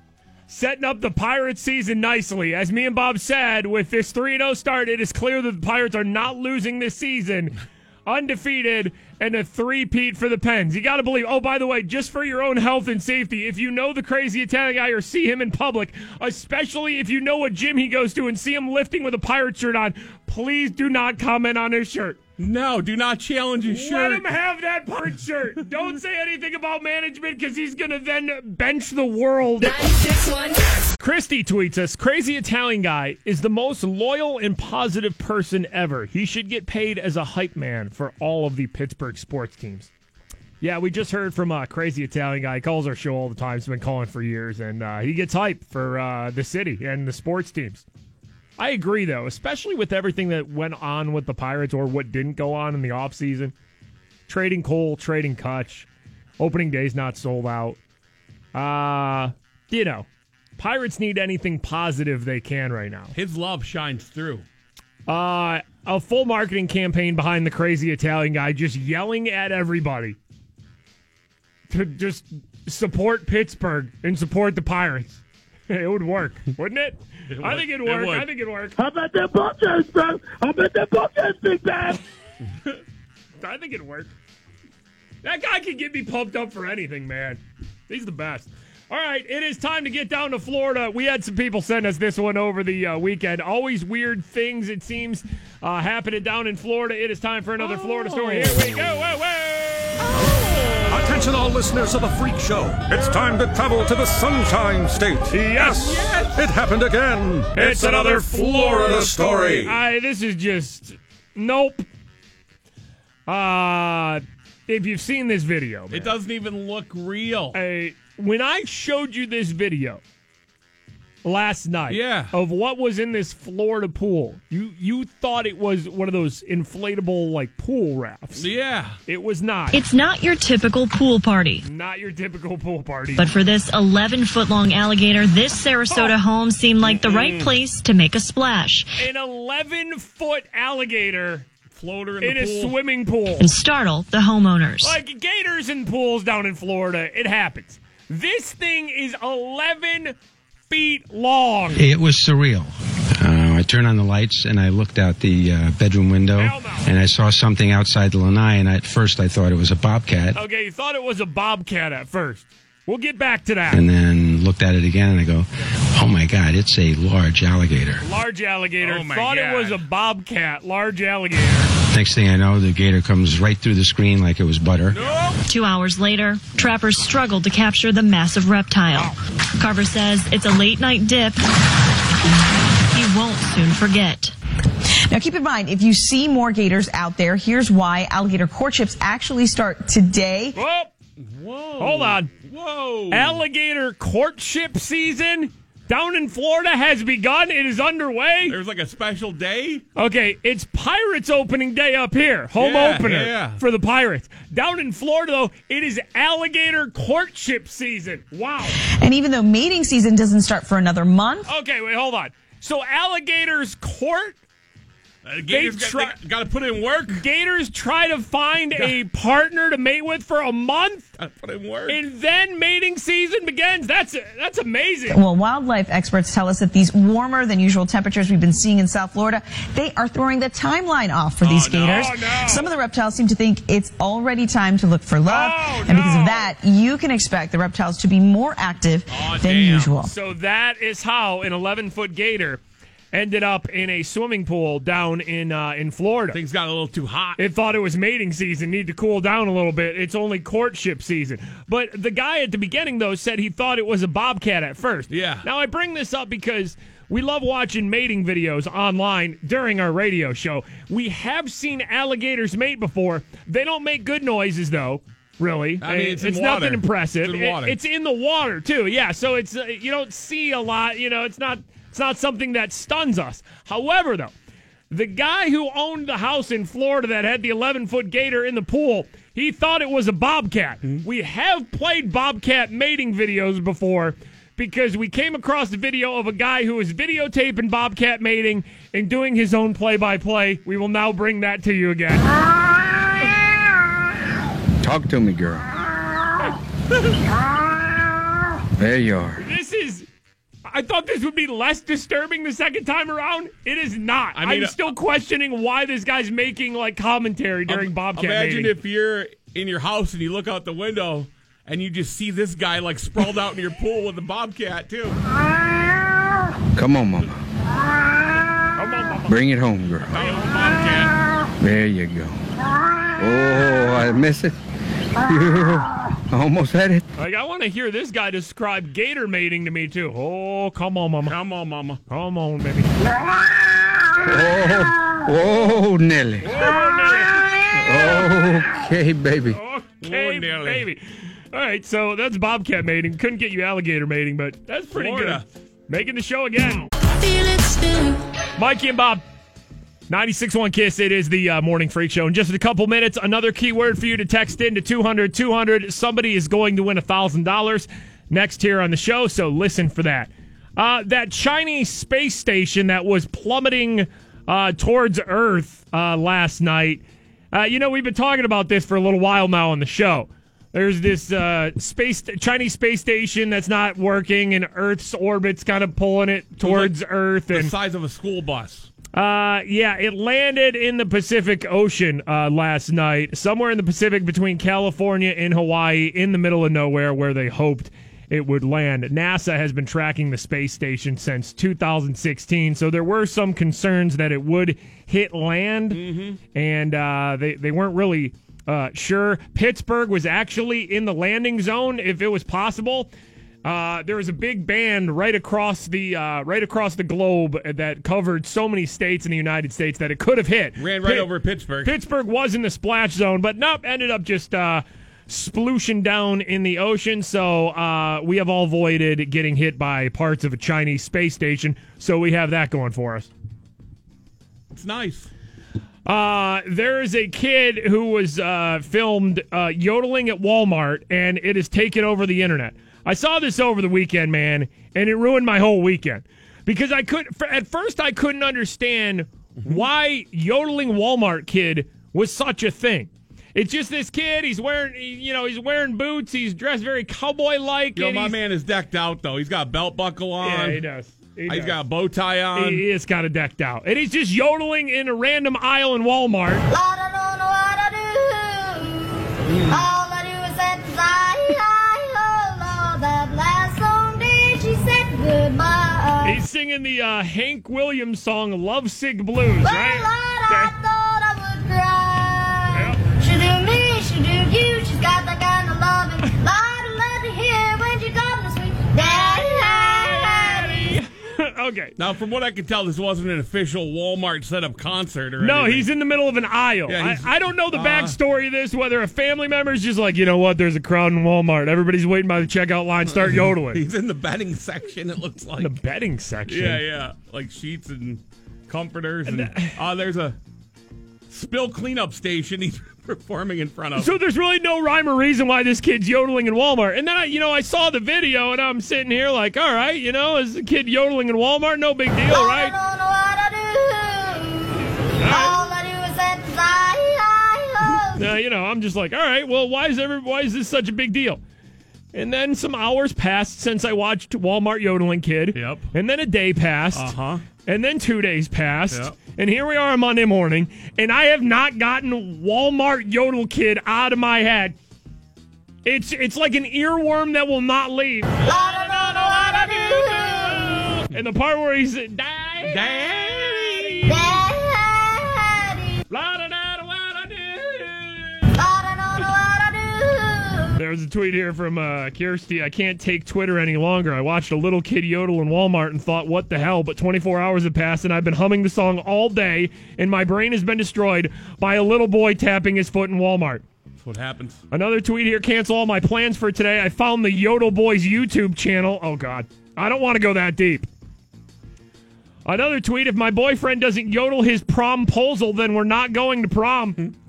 Setting up the Pirates season nicely. As me and Bob said, with this 3 0 start, it is clear that the Pirates are not losing this season. Undefeated and a three-peat for the Pens. You got to believe. Oh, by the way, just for your own health and safety, if you know the crazy Italian guy or see him in public, especially if you know what gym he goes to and see him lifting with a pirate shirt on, please do not comment on his shirt. No, do not challenge his shirt. Let him have that pirate shirt. Don't say anything about management because he's going to then bench the world. Christy tweets us Crazy Italian guy is the most loyal and positive person ever. He should get paid as a hype man for all of the Pittsburgh sports teams. Yeah, we just heard from a crazy Italian guy. He calls our show all the time. He's been calling for years, and uh, he gets hype for uh, the city and the sports teams. I agree, though, especially with everything that went on with the Pirates or what didn't go on in the offseason. Trading Cole, trading Kutch, opening day's not sold out. Uh, you know, Pirates need anything positive they can right now. His love shines through. Uh, a full marketing campaign behind the crazy Italian guy just yelling at everybody to just support Pittsburgh and support the Pirates. It would work, wouldn't it? I think it'd It work. would. I think it'd work. How about that Buckeyes, bro? How about that Buckeyes, Big Bad? I think it'd work. That guy can get me pumped up for anything, man. He's the best. All right, it is time to get down to Florida. We had some people send us this one over the uh, weekend. Always weird things, it seems, uh, happening down in Florida. It is time for another Florida story. Here we go. Whoa, whoa. Attention, all listeners of the Freak Show. It's time to travel to the Sunshine State. Yes. It happened again. It's, another Florida story. I, this is just nope. Uh if you've seen this video, It doesn't even look real. Hey, when I showed you this video, last night Yeah. of what was in this Florida pool. You you thought it was one of those inflatable like pool rafts. Yeah. It was not. It's not your typical pool party. not your typical pool party. But for this 11 foot long alligator, this Sarasota oh. home seemed like the right place to make a splash an 11 foot alligator floater in, in the a pool. swimming pool. and startle the homeowners. Like gators and pools down in Florida, it happens. This thing is 11 feet long. It was surreal. Uh, I turned on the lights and I looked out the uh, bedroom window and I saw something outside the lanai. And at first I thought it was a bobcat, Okay, you thought it was a bobcat at first. We'll get back to that. and then looked at it again and I go, "Oh my God, it's a large alligator." Large alligator. Oh my thought it was a bobcat. Large alligator. Next thing I know, the gator comes right through the screen like it was butter. Two hours later, trappers struggled to capture the massive reptile. Carver says it's a late night dip he won't soon forget. Now, keep in mind, if you see more gators out there, here's why alligator courtships actually start today. Whoa. Whoa. Hold on. Whoa. Alligator courtship season down in Florida has begun. It is underway. There's like a special day. Okay, it's Pirates opening day up here. Home Yeah, opener yeah. for the Pirates. Down in Florida, though, it is alligator courtship season. Wow. And even though mating season doesn't start for another month, Okay, wait, hold on. So alligators court. Uh, Gators They got, try- got to put in work. Gators try to find a partner to mate with for a month, Got to put in work. and then mating season begins. That's that's amazing. well, wildlife experts tell us that these warmer than usual temperatures we've been seeing in South Florida, they are throwing the timeline off for these Oh, no, gators. no. Some of the reptiles seem to think it's already time to look for love. Oh, and because of that, you can expect the reptiles to be more active Aw, than damn. usual. So that is how an 11 foot gator ended up in a swimming pool down in uh, in Florida. Things got a little too hot. It thought it was mating season, need to cool down a little bit. It's only courtship season. But the guy at the beginning, though, said he thought it was a bobcat at first. Yeah. Now, I bring this up because we love watching mating videos online during our radio show. We have seen alligators mate before. They don't make good noises, though. Really, I mean, it's in nothing water. impressive. It's in It- it's in the water too. Yeah, so it's uh, you don't see a lot. You know, it's not it's not something that stuns us. However, though, the guy who owned the house in Florida that had the 11 foot gator in the pool, he thought it was a bobcat. Mm-hmm. We have played bobcat mating videos before. Because we came across a video of a guy who was videotaping bobcat mating and doing his own play by play. We will now bring that to you again. Talk to me, girl. There you are. This is. I thought this would be less disturbing the second time around. It is not. I mean, I'm still uh, questioning why this guy's making like commentary during Bobcat. Imagine mating. if you're in your house and you look out the window and you just see this guy like sprawled out in your pool with a bobcat too. Come on, mama. Come on, mama. Bring it home, girl. Bobcat. There you go. Oh, I miss it. I almost had it. Like I want to hear this guy describe gator mating to me too. Oh, come on, mama. Come on, mama. Come on, baby. Oh, oh, Nelly. Oh, Okay, baby. Okay, Oh, Nelly. baby. All right, so that's bobcat mating. Couldn't get you alligator mating, but that's pretty Florida. good. Making the show again. Mikey and Bob. 96.1 Kiss, it is the uh, Morning Freak Show. In just a couple minutes, another keyword for you to text in to 200 200. Somebody is going to win $1,000 next here on the show, so listen for that. Uh, that Chinese space station that was plummeting uh, towards Earth uh, last night, uh, you know, we've been talking about this for a little while now on the show. There's this uh, space Chinese space station that's not working, and Earth's orbit's kind of pulling it towards Earth. And, The size of a school bus. Uh, yeah, it landed in the Pacific Ocean uh, last night, somewhere in the Pacific between California and Hawaii, in the middle of nowhere, where they hoped it would land. NASA has been tracking the space station since 2016, so there were some concerns that it would hit land, and uh, they they weren't really uh, sure. Pittsburgh was actually in the landing zone if it was possible. Uh, there was a big band right across the uh, right across the globe that covered so many states in the United States that it could have hit. Ran right Pitt- over Pittsburgh. Pittsburgh was in the splash zone, but nope, ended up just uh, splooshing down in the ocean. So uh, we have all avoided getting hit by parts of a Chinese space station. So we have that going for us. It's nice. Uh, there is a kid who was uh, filmed uh, yodeling at Walmart, and it has taken over the internet. I saw this over the weekend, man, and it ruined my whole weekend because I could. At first, I couldn't understand mm-hmm. why yodeling Walmart kid was such a thing. It's just this kid. He's wearing, you know, he's wearing boots. He's dressed very cowboy like. Yo, my man is decked out though. He's got a belt buckle on. Yeah, he does. He He's does. got a bow tie on. He is kind of decked out, and he's just yodeling in a random aisle in Walmart. Singing the uh, Hank Williams song "Love Sick Blues," right? Okay. Now, from what I can tell, this wasn't an official Walmart set up concert or No, anything. he's in the middle of an aisle. Yeah, I, I don't know the uh, backstory of this, whether a family member is just like, you know what, there's a crowd in Walmart. Everybody's waiting by the checkout line, start yodeling. He's in the bedding section. It looks like the bedding section. Yeah, yeah, like sheets and comforters, and uh, there's a spill cleanup station. He's performing in front of. So there's really no rhyme or reason why this kid's yodeling in Walmart. And then I, you know, I saw the video and I'm sitting here like, all right, you know, is the kid yodeling in Walmart? No big deal, I right? don't know what I do. All I do is say, I, I, oh. Uh, you know, I'm just like, all right, well, why is every why is this such a big deal? And then some hours passed since I watched Walmart yodeling kid. Yep. And then a day passed. Uh huh. And then two days passed. Yep. And here we are on Monday morning, and I have not gotten Walmart Yodel Kid out of my head. It's it's like an earworm that will not leave. And the part where he's daddy, daddy, There's a tweet here from uh, Kirsty. I can't take Twitter any longer. I watched a little kid yodel in Walmart and thought, what the hell? But 24 hours have passed and I've been humming the song all day, and my brain has been destroyed by a little boy tapping his foot in Walmart. That's what happens. Another tweet here cancel all my plans for today. I found the Yodel Boys YouTube channel. Oh, God. I don't want to go that deep. Another tweet if my boyfriend doesn't yodel his prom posal, then we're not going to prom.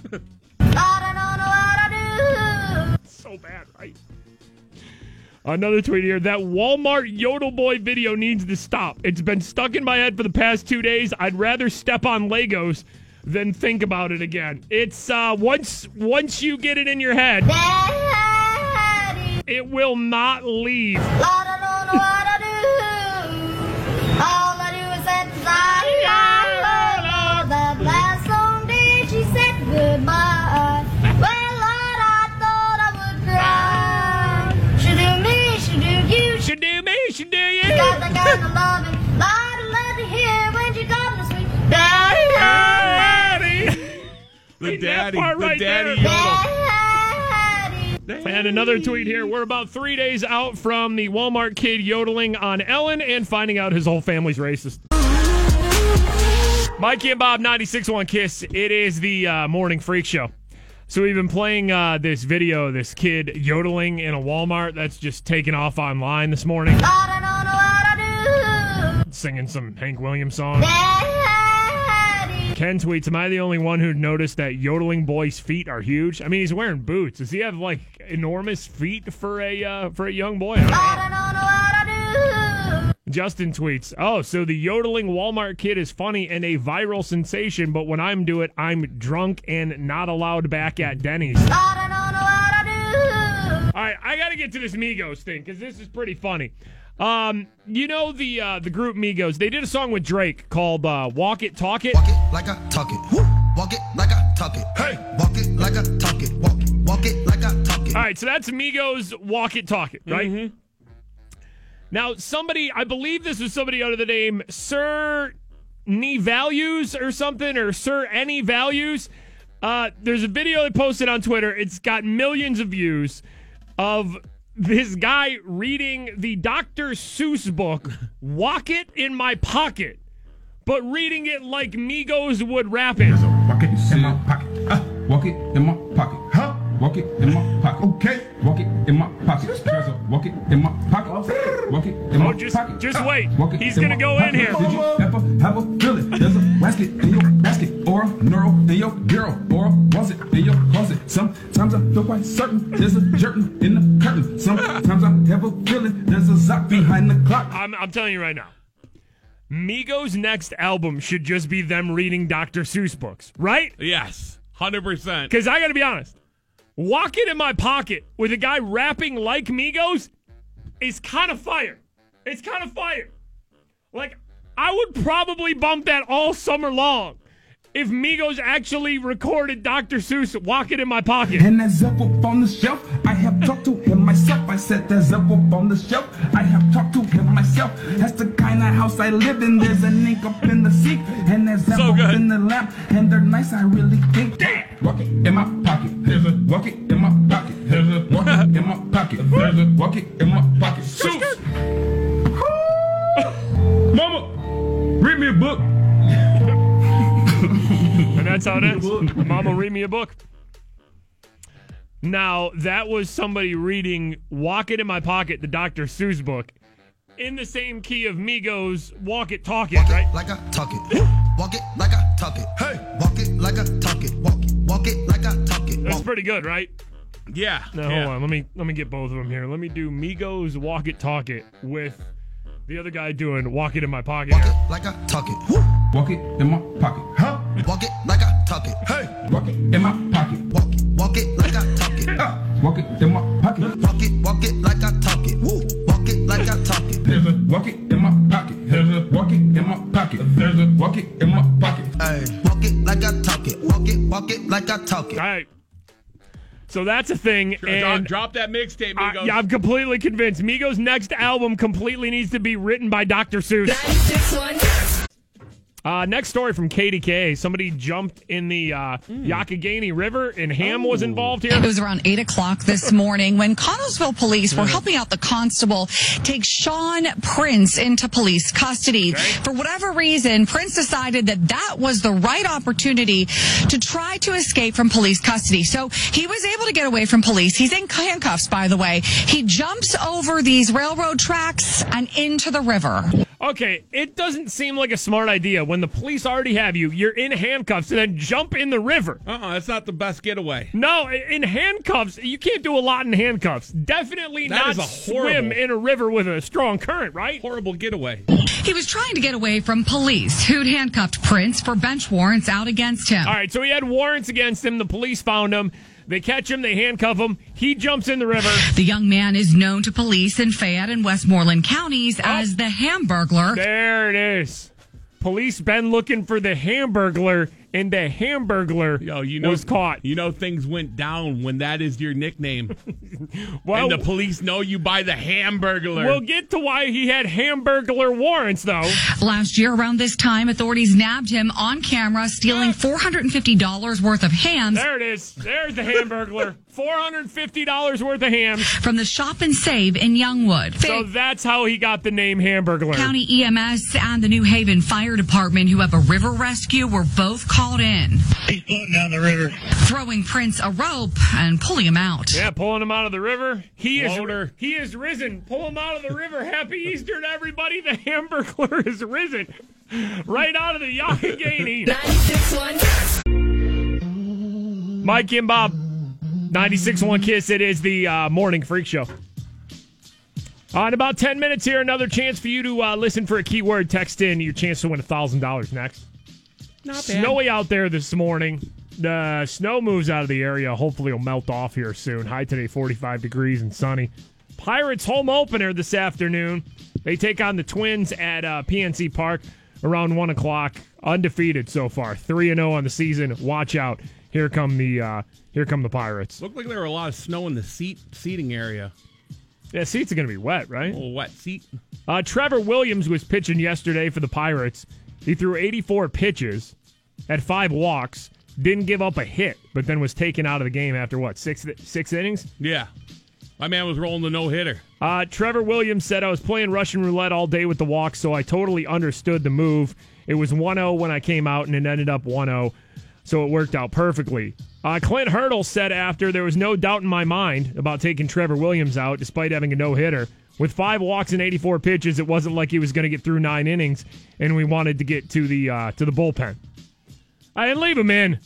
so bad, right? Another tweet here. That Walmart Yodel Boy video needs to stop. It's been stuck in my head for the past two days. I'd rather step on Legos than think about it again. It's uh once once you get it in your head, it will not leave. The daddy, the right daddy there? yodel. And another tweet here. We're about three days out from the Walmart kid yodeling on Ellen and finding out his whole family's racist. Mikey and Bob, 96.1 Kiss. It is the uh, morning freak show. So we've been playing uh, this video, this kid yodeling in a Walmart that's just taken off online this morning, Lord, I don't know what I do. singing some Hank Williams song. Ken tweets, Am I the only one who noticed that yodeling boy's feet are huge? I mean, he's wearing boots. Does he have like enormous feet for a uh, for a young boy? I don't know. Lord, I don't know what I do. Justin tweets, "Oh, so the yodeling Walmart kid is funny and a viral sensation, but when I'm do it, I'm drunk and not allowed back at Denny's." I don't know what I do. All right, I got to get to this Migos thing because this is pretty funny. Um, you know the uh, the group Migos? They did a song with Drake called uh, "Walk It, Talk It." like I talk it. Woo. Walk it like I talk it. Hey. Walk it like I talk it. Walk it. Walk it like I talk it. All right, so that's Migos "Walk It, Talk It," right? Now, somebody, I believe this was somebody under the name Sir Any Values or something, or Sir Any Values. Uh, there's a video they posted on Twitter. It's got millions of views of this guy reading the Dr. Seuss book, Wocket in My Pocket, but reading it like Migos would rap it. Walk it in my pocket. Uh, walk it in my pocket. Huh? walk it in my pocket. Okay, walk it in my pocket. Treasure, walk it in my pocket. Oh. Walk it in my Oh, just- pocket. just uh, wait. Walk it He's gonna my go in here. Did you ever have a feeling? There's a basket in your basket, or a neural in your bureau, or was it in your closet? Sometimes I feel quite certain there's a jerkin in the curtain. Sometimes I have a feeling there's a zop behind the clock. I'm, I'm telling you right now. Migos' next album should just be them reading Dr. Seuss books, right? Yes, hundred percent. Because I got to be honest, "Wocket in My Pocket" with a guy rapping like Migos is kind of fire. It's kind of fire. Like I would probably bump that all summer long if Migos actually recorded Dr. Seuss "Wocket in My Pocket." And that Zep up on the shelf, I have talked to myself. I said that Zep up on the shelf, I have talked to him myself. That's the kind of house I live in. There's an ink up in the sink, and there's Zep up in the lamp, and they're nice. I really think. Damn, walk it in my pocket. There's a walk it in my pocket. There's a walk it in my pocket. There's a walk it in my pocket. Seuss. Mama, read me a book. and that's how it ends. Mama, read me a book. Now, that was somebody reading Wocket in My Pocket, the Dr. Seuss book, in the same key of Migos Walk It, Talk It, right? Like I talk it. Walk it like I talk it. Hey, walk it like I talk it. Walk it, walk it like I talk it. That's pretty good, right? Yeah. Now, yeah. hold on. Let me let me get both of them here. Let me do Migos Walk It, Talk It with the other guy doing Wocket in My Pocket. Walk it like I talk it. Walk it in my pocket. Huh? Walk it like I talk it. Hey, walk it in my pocket. Walk walk it in my pocket. There's a walk it in my pocket. There's a walk it in my pocket. Hey, walk it like I talk it. Walk it, walk it like I talk it. All right. So that's a thing. Drop, And drop that mixtape, I, Migos. yeah, I'm completely convinced. Migos' next album completely needs to be written by Dr. Seuss. Uh, next story from KDK. Somebody jumped in the uh, Youghiogheny River, and Ham was involved here. It was around 8 o'clock this morning when Connellsville police were helping out the constable take Sean Prince into police custody. For whatever reason, Prince decided that that was the right opportunity to try to escape from police custody. So he was able to get away from police. He's in handcuffs, by the way. He jumps over these railroad tracks and into the river. Okay, it doesn't seem like a smart idea when the police already have you. You're in handcuffs and then jump in the river. Uh uh that's not the best getaway. No, in handcuffs, you can't do a lot in handcuffs. Definitely That not is a swim in a river with a strong current, right? Horrible getaway. He was trying to get away from police who'd handcuffed Prince for bench warrants out against him. All right, so he had warrants against him. The police found him. They catch him. They handcuff him. He jumps in the river. The young man is known to police in Fayette and Westmoreland counties Oh. as the Hamburglar. There it is. Police been looking for the Hamburglar, and the Hamburglar Yo, you know, was caught. You know things went down when that is your nickname. Well, and the police know you by the Hamburglar. We'll get to why he had Hamburglar warrants, though. Last year, around this time, authorities nabbed him on camera stealing $450 worth of hams There it is. There's the Hamburglar. $450 worth of hams. from the Shop and Save in Youngwood. So that's how he got the name Hamburglar. County EMS and the New Haven Fire Department, who have a river rescue, were both called in. He's floating down the river. Throwing Prince a rope and pulling him out. Yeah, pulling him out of the river. He is Floater. he is risen. Pull him out of the river. Happy Easter to everybody. The Hamburglar is risen. Right out of the Youghiogheny. Mike and Bob. 96.1 Kiss. It is the uh, morning freak show. Uh, in about 10 minutes here, another chance for you to uh, listen for a keyword. Text in your chance to win $1,000 next. Not bad. Snowy out there this morning. The snow moves out of the area. Hopefully, it'll melt off here soon. High today, 45 degrees and sunny. Pirates home opener this afternoon. They take on the Twins at uh, PNC Park around 1 o'clock. Undefeated so far. 3 0 on the season. Watch out. Here come the uh, here come the Pirates. Looked like there were a lot of snow in the seat seating area. Yeah, seats are going to be wet, right? A little wet seat. Uh, Trevor Williams was pitching yesterday for the Pirates. He threw 84 pitches, had five walks, didn't give up a hit, but then was taken out of the game after what six six innings. Yeah. My man was rolling the no hitter. Uh, Trevor Williams said, I was playing Russian roulette all day with the walks, so I totally understood the move. It was 1 0 when I came out, and it ended up 1 0, so it worked out perfectly. Uh, Clint Hurdle said after there was no doubt in my mind about taking Trevor Williams out, despite having a no hitter. With five walks and 84 pitches, it wasn't like he was going to get through nine innings, and we wanted to get to the uh, to the bullpen. I didn't leave him in.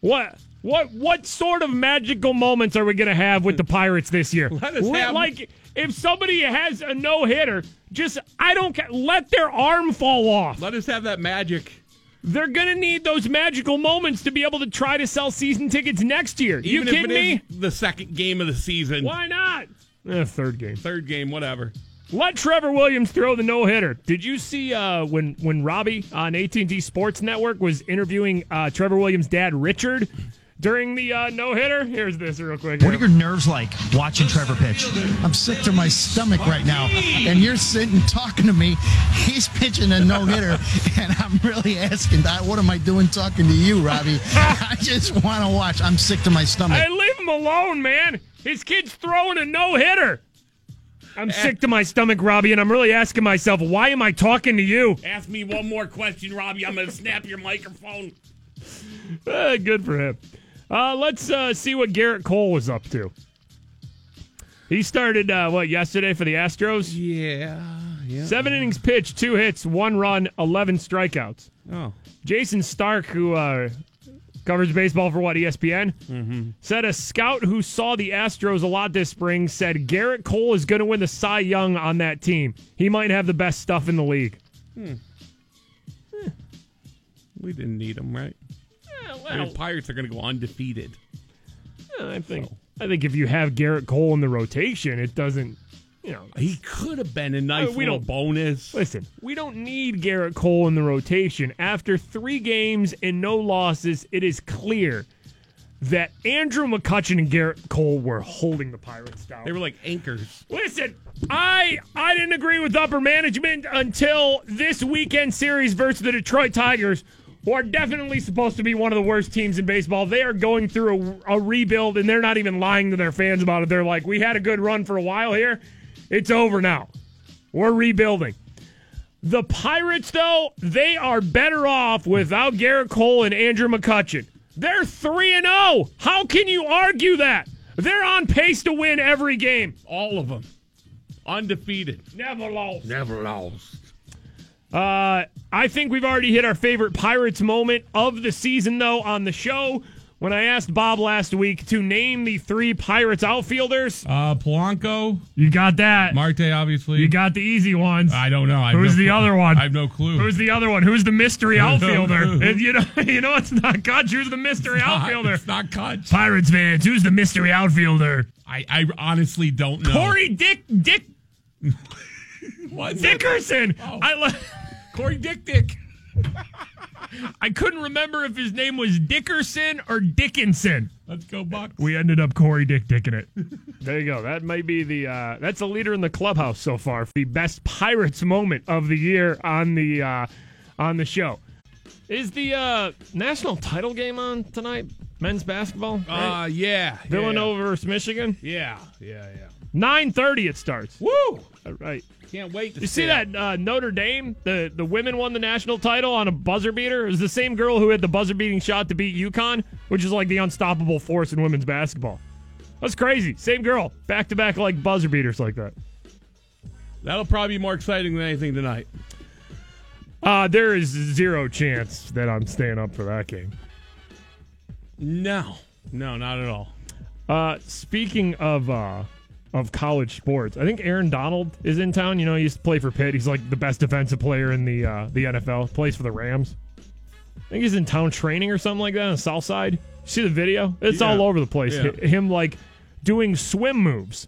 What what what sort of magical moments are we going to have with the Pirates this year? Let us have- like if somebody has a no hitter, just I don't let their arm fall off. Let us have that magic. They're gonna need those magical moments to be able to try to sell season tickets next year. you kidding me? the second game of the season. Why not? Eh, third game. Third game, whatever. Let Trevor Williams throw the no hitter. Did you see uh, when when Robbie on AT and T Sports Network was interviewing uh, Trevor Williams' dad Richard during the uh, no hitter? Here's this real quick. What are your nerves like watching Trevor pitch? I'm sick to my stomach right now. And you're sitting talking to me. He's pitching a no hitter. And I'm really asking, that, what am I doing talking to you, Robbie? I just want to watch. I'm sick to my stomach. Hey, leave him alone, man. His kid's throwing a no hitter. I'm sick to my stomach, Robbie, and I'm really asking myself, why am I talking to you? Ask me one more question, Robbie. I'm going to snap your microphone. Uh, good for him. Uh, let's uh, see what Gerrit Cole was up to. He started uh, what yesterday for the Astros. Yeah, yeah. Seven innings pitched, two hits, one run, eleven strikeouts. Oh, Jayson Stark, who uh, covers baseball for what ESPN, Mm-hmm. said a scout who saw the Astros a lot this spring said Gerrit Cole is going to win the Cy Young on that team. He might have the best stuff in the league. Hmm. Eh. We didn't need him, right? well- the Pirates are going to go undefeated. Yeah, I think I think if you have Gerrit Cole in the rotation, it doesn't. You know, He could have been a nice we little don't- bonus. Listen, we don't need Gerrit Cole in the rotation. After three games and no losses, it is clear that Andrew McCutchen and Gerrit Cole were holding the Pirates down. They were like anchors. Listen, I I didn't agree with upper management until this weekend series versus the Detroit Tigers, who are definitely supposed to be one of the worst teams in baseball. They are going through a, a rebuild, and they're not even lying to their fans about it. They're like, "We had a good run for a while here. It's over now. We're rebuilding." The Pirates, though, they are better off without Gerrit Cole and Andrew McCutchen. They're 3 and 0. How can you argue that? They're on pace to win every game. All of them. Undefeated. Never lost. Never lost. Uh, I think we've already hit our favorite Pirates moment of the season, though, on the show. When I asked Bob last week to name the three Pirates outfielders, Uh, Polanco. you got that. Marte, obviously. You got the easy ones. I don't know. I Who's no the clue. other one? I have no clue. Who's the other one? Who's the mystery outfielder? And you know, you know, it's not Kutch. Who's the mystery not- outfielder? it's not Kutch. Pirates fans. Who's the mystery outfielder? I, I honestly don't know. Corey Dick Dick What? Dickerson. Oh. I le- Corey Dick Dick. I couldn't remember if his name was Dickerson or Dickinson. Let's go Bucs. We ended up Corey Dick Dicking it. there you go. That might be the uh, that's the leader in the clubhouse so far. The best Pirates moment of the year on the uh, on the show. Is the uh, national title game on tonight? Men's basketball. Uh, yeah. Villanova versus Michigan. Yeah. Yeah. Yeah. Nine thirty it starts. Woo! All right. Can't wait to You see that uh, Notre Dame? The the women won the national title on a buzzer beater. It was the same girl who had the buzzer beating shot to beat UConn, which is like the unstoppable force in women's basketball. That's crazy. Same girl, back to back like buzzer beaters like that. That'll probably be more exciting than anything tonight. Uh, there is zero chance that I'm staying up for that game. No. No, not at all. Uh, speaking of uh, of college sports, I think Aaron Donald is in town. You know, he used to play for Pitt. He's like the best defensive player in the uh, the NFL. Plays for the Rams. I think he's in town training or something like that on the South Side. See the video? It's Yeah. all over the place. Yeah. Him like doing swim moves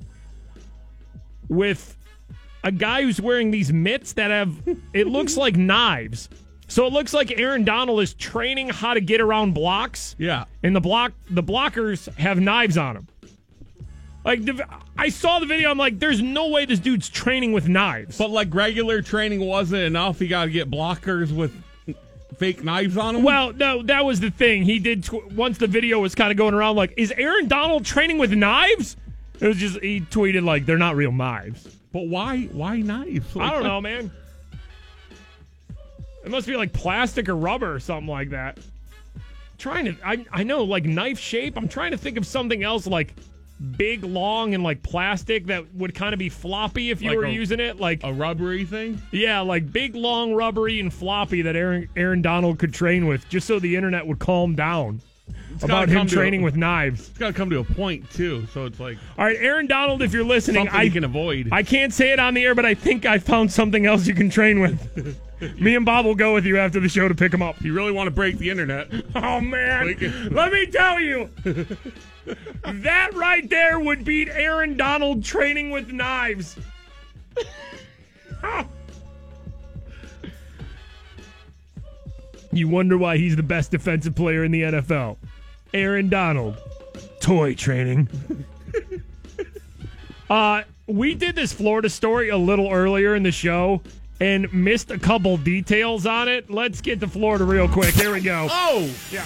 with a guy who's wearing these mitts that have it looks like knives. So it looks like Aaron Donald is training how to get around blocks. Yeah. And the block the blockers have knives on them. Like the, I saw the video, I'm like, there's no way this dude's training with knives. But like regular training wasn't enough. He got to get blockers with fake knives on them. Well, no, that was the thing. He did tw- once the video was kind of going around. Like, is Aaron Donald training with knives? It was just he tweeted like they're not real knives. But why? Why knives? I don't know, man. It must be like plastic or rubber or something like that. trying to. I I know like knife shape. I'm trying to think of something else like big, long, and like plastic that would kind of be floppy if you Like were a- using it. Like a rubbery thing. Yeah, like big, long, rubbery, and floppy that Aaron Aaron Donald could train with, just so the internet would calm down It's about him training a- with knives. It's got to come to a point too. So it's like All right, Aaron Donald, if you're listening, I you can avoid. I can't say it on the air, but I think I found something else you can train with. Me and Bob will go with you after the show to pick him up. you really want to break the internet. Oh man, let me tell you, that right there would beat Aaron Donald training with knives. you wonder why he's the best defensive player in the NFL. Aaron Donald, toy training. uh, we did this Florida story a little earlier in the show and missed a couple details on it. Let's get to Florida real quick. Here we go. Oh, yeah.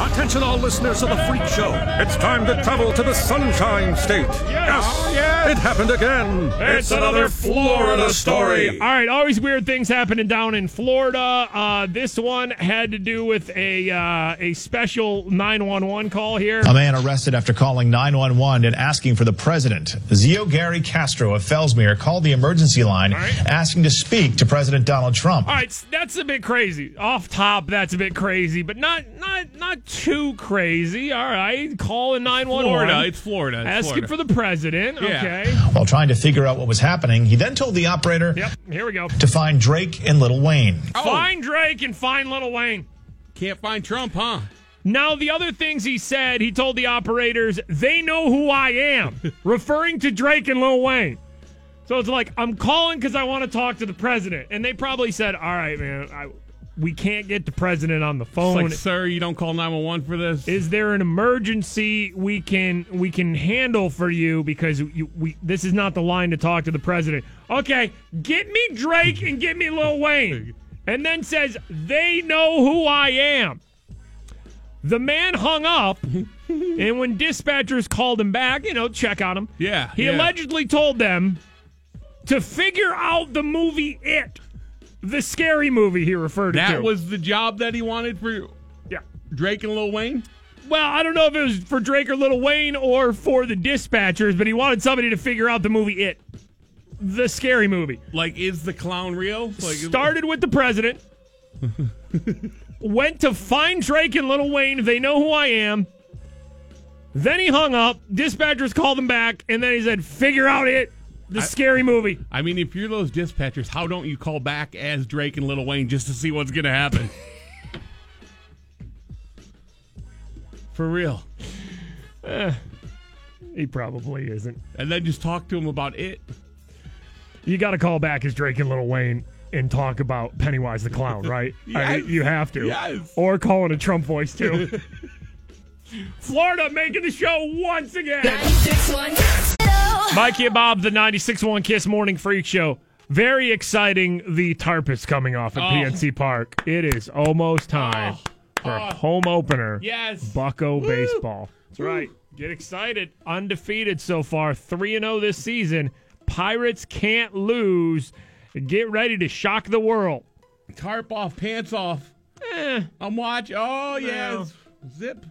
Attention, all listeners of the Freak Show. It's time to travel to the Sunshine State. Yes, it happened again. It's another Florida story. All right, always weird things happening down in Florida. Uh, this one had to do with a uh, a special 911 call here. A man arrested after calling 911 and asking for the president. Zio Gary Castro of Fellsmere called the emergency line asking to speak to President Donald Trump. All right, that's a bit crazy. Off top, that's a bit crazy, but not not not too crazy. All right, calling 911. Florida. It's Florida. It's asking Florida. for the president. Yeah. Okay. While trying to figure out what was happening, he then told the operator Yep. Here we go. to find Drake and Little Wayne. Oh. Find Drake and find Little Wayne. Can't find Trump, huh? Now, the other things he said, he told the operators, they know who I am, referring to Drake and Lil Wayne. So it's like, I'm calling because I want to talk to the president. And they probably said, all right, man, I, we can't get the president on the phone. like, sir, you don't call 911 for this. Is there an emergency we can we can handle for you because you, we this is not the line to talk to the president. Okay, get me Drake and get me Lil Wayne, and then says they know who I am. The man hung up, and when dispatchers called him back, you know, check on him. Yeah, he yeah. allegedly told them to figure out the movie It, the scary movie he referred to. that was the job that he wanted for yeah. Drake and Lil Wayne. Well, I don't know if it was for Drake or Little Wayne or for the dispatchers, but he wanted somebody to figure out the movie It, the scary movie. Like, is the clown real? Like, Started with the president, went to find Drake and Little Wayne. They know who I am. Then he hung up. Dispatchers called him back, and then he said, "Figure out it, the I- scary movie." I mean, if you're those dispatchers, how don't you call back as Drake and Little Wayne just to see what's gonna happen? For real. Eh, he probably isn't. And then just talk to him about it. You got to call back as Drake and Little Wayne and talk about Pennywise the clown, right? I mean, you have to. Yes. Or call in a Trump voice too. Florida making the show once again. Mikey and Bob, the 96.1 Kiss Morning Freak Show. Very exciting. The tarp is coming off at Oh. PNC Park. It is almost time for Oh. home opener. Yes. Bucco baseball. That's right. Get excited. Undefeated so far. 3 0 this season. Pirates can't lose. Get ready to shock the world. Tarp off, pants off. Eh. I'm watching. Oh, yes. Zip.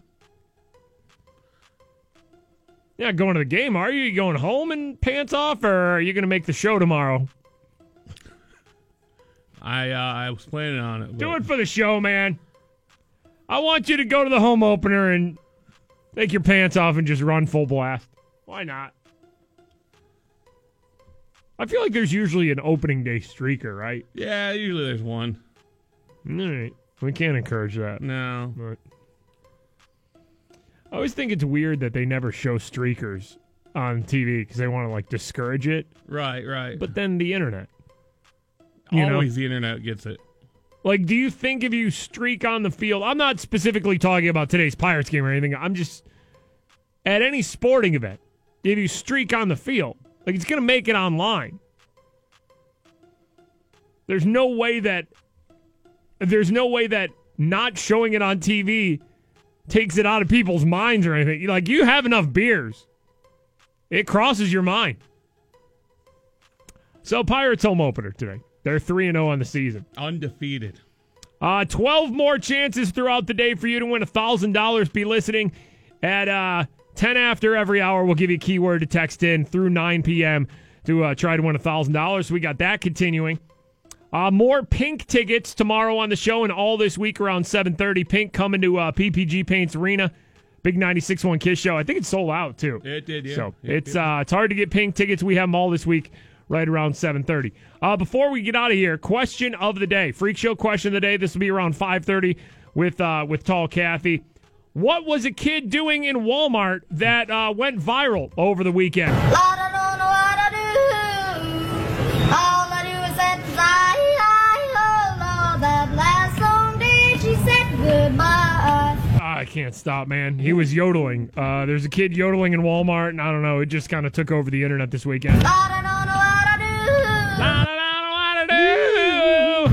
Not going to the game, are you? You going home and pants off, or are you going to make the show tomorrow? I uh, I was planning on it. Do it for the show, man. I want you to go to the home opener and take your pants off and just run full blast. Why not? I feel like there's usually an opening day streaker, right? Yeah, usually there's one. All right. We can't encourage that. No. But I always think it's weird that they never show streakers on TV because they want to like discourage it. Right, right. But then the internet. you know? Always the internet gets it. Like, do you think if you streak on the field, I'm not specifically talking about today's Pirates game or anything. I'm just at any sporting event, if you streak on the field, like it's going to make it online. There's no way that there's no way that not showing it on TV takes it out of people's minds or anything. Like you have enough beers. It crosses your mind. So Pirates home opener today. They're 3 and 0 on the season. Undefeated. Uh, 12 more chances throughout the day for you to win $1,000. Be listening at uh, 10 after every hour. We'll give you a keyword to text in through 9 p.m. to uh, try to win $1,000. We got that continuing. Uh, more Pink tickets tomorrow on the show and all this week around 7.30. Pink coming to uh, PPG Paints Arena. Big 96.1 Kiss show. I think it's sold out, too. It did, yeah. So It it's did. uh, it's hard to get Pink tickets. We have them all this week right around 7.30. Uh, before we get out of here, question of the day. Freak Show question of the day. This will be around 5.30 with, uh, with Tall Kathy. What was a kid doing in Walmart that uh, went viral over the weekend? Can't stop, man. He was yodeling. Uh, there's a kid yodeling in Walmart, and I don't know. It just kind of took over the internet this weekend. I don't know what I do. Lord, I don't know what I do.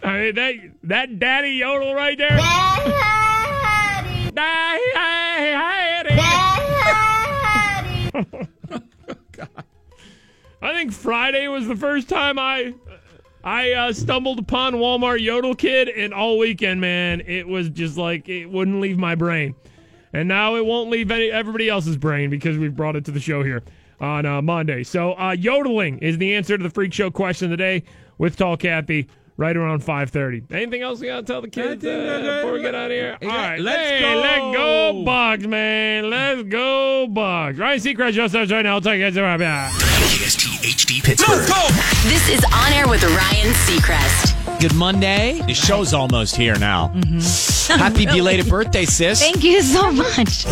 Daddy, I mean, that that daddy yodel right there. daddy, I think Friday was the first time I I uh, stumbled upon Walmart Yodel Kid, and all weekend, man, it was just like it wouldn't leave my brain, and now it won't leave any, everybody else's brain because we've brought it to the show here on uh, Monday. So uh, yodeling is the answer to the freak show question of the day with Tall Kathy. Right around five thirty. Anything else we gotta tell the kids uh, before we get out of here? All right, let's hey, go. let go, Bucs, man. Let's go, Bucs. Ryan Seacrest just starts right now. I'll tell you guys about that. KST HD Pittsburgh. This is On Air with Ryan Seacrest. Good Monday. The show's almost here now. Mm-hmm. Happy belated birthday, sis. Thank you so much.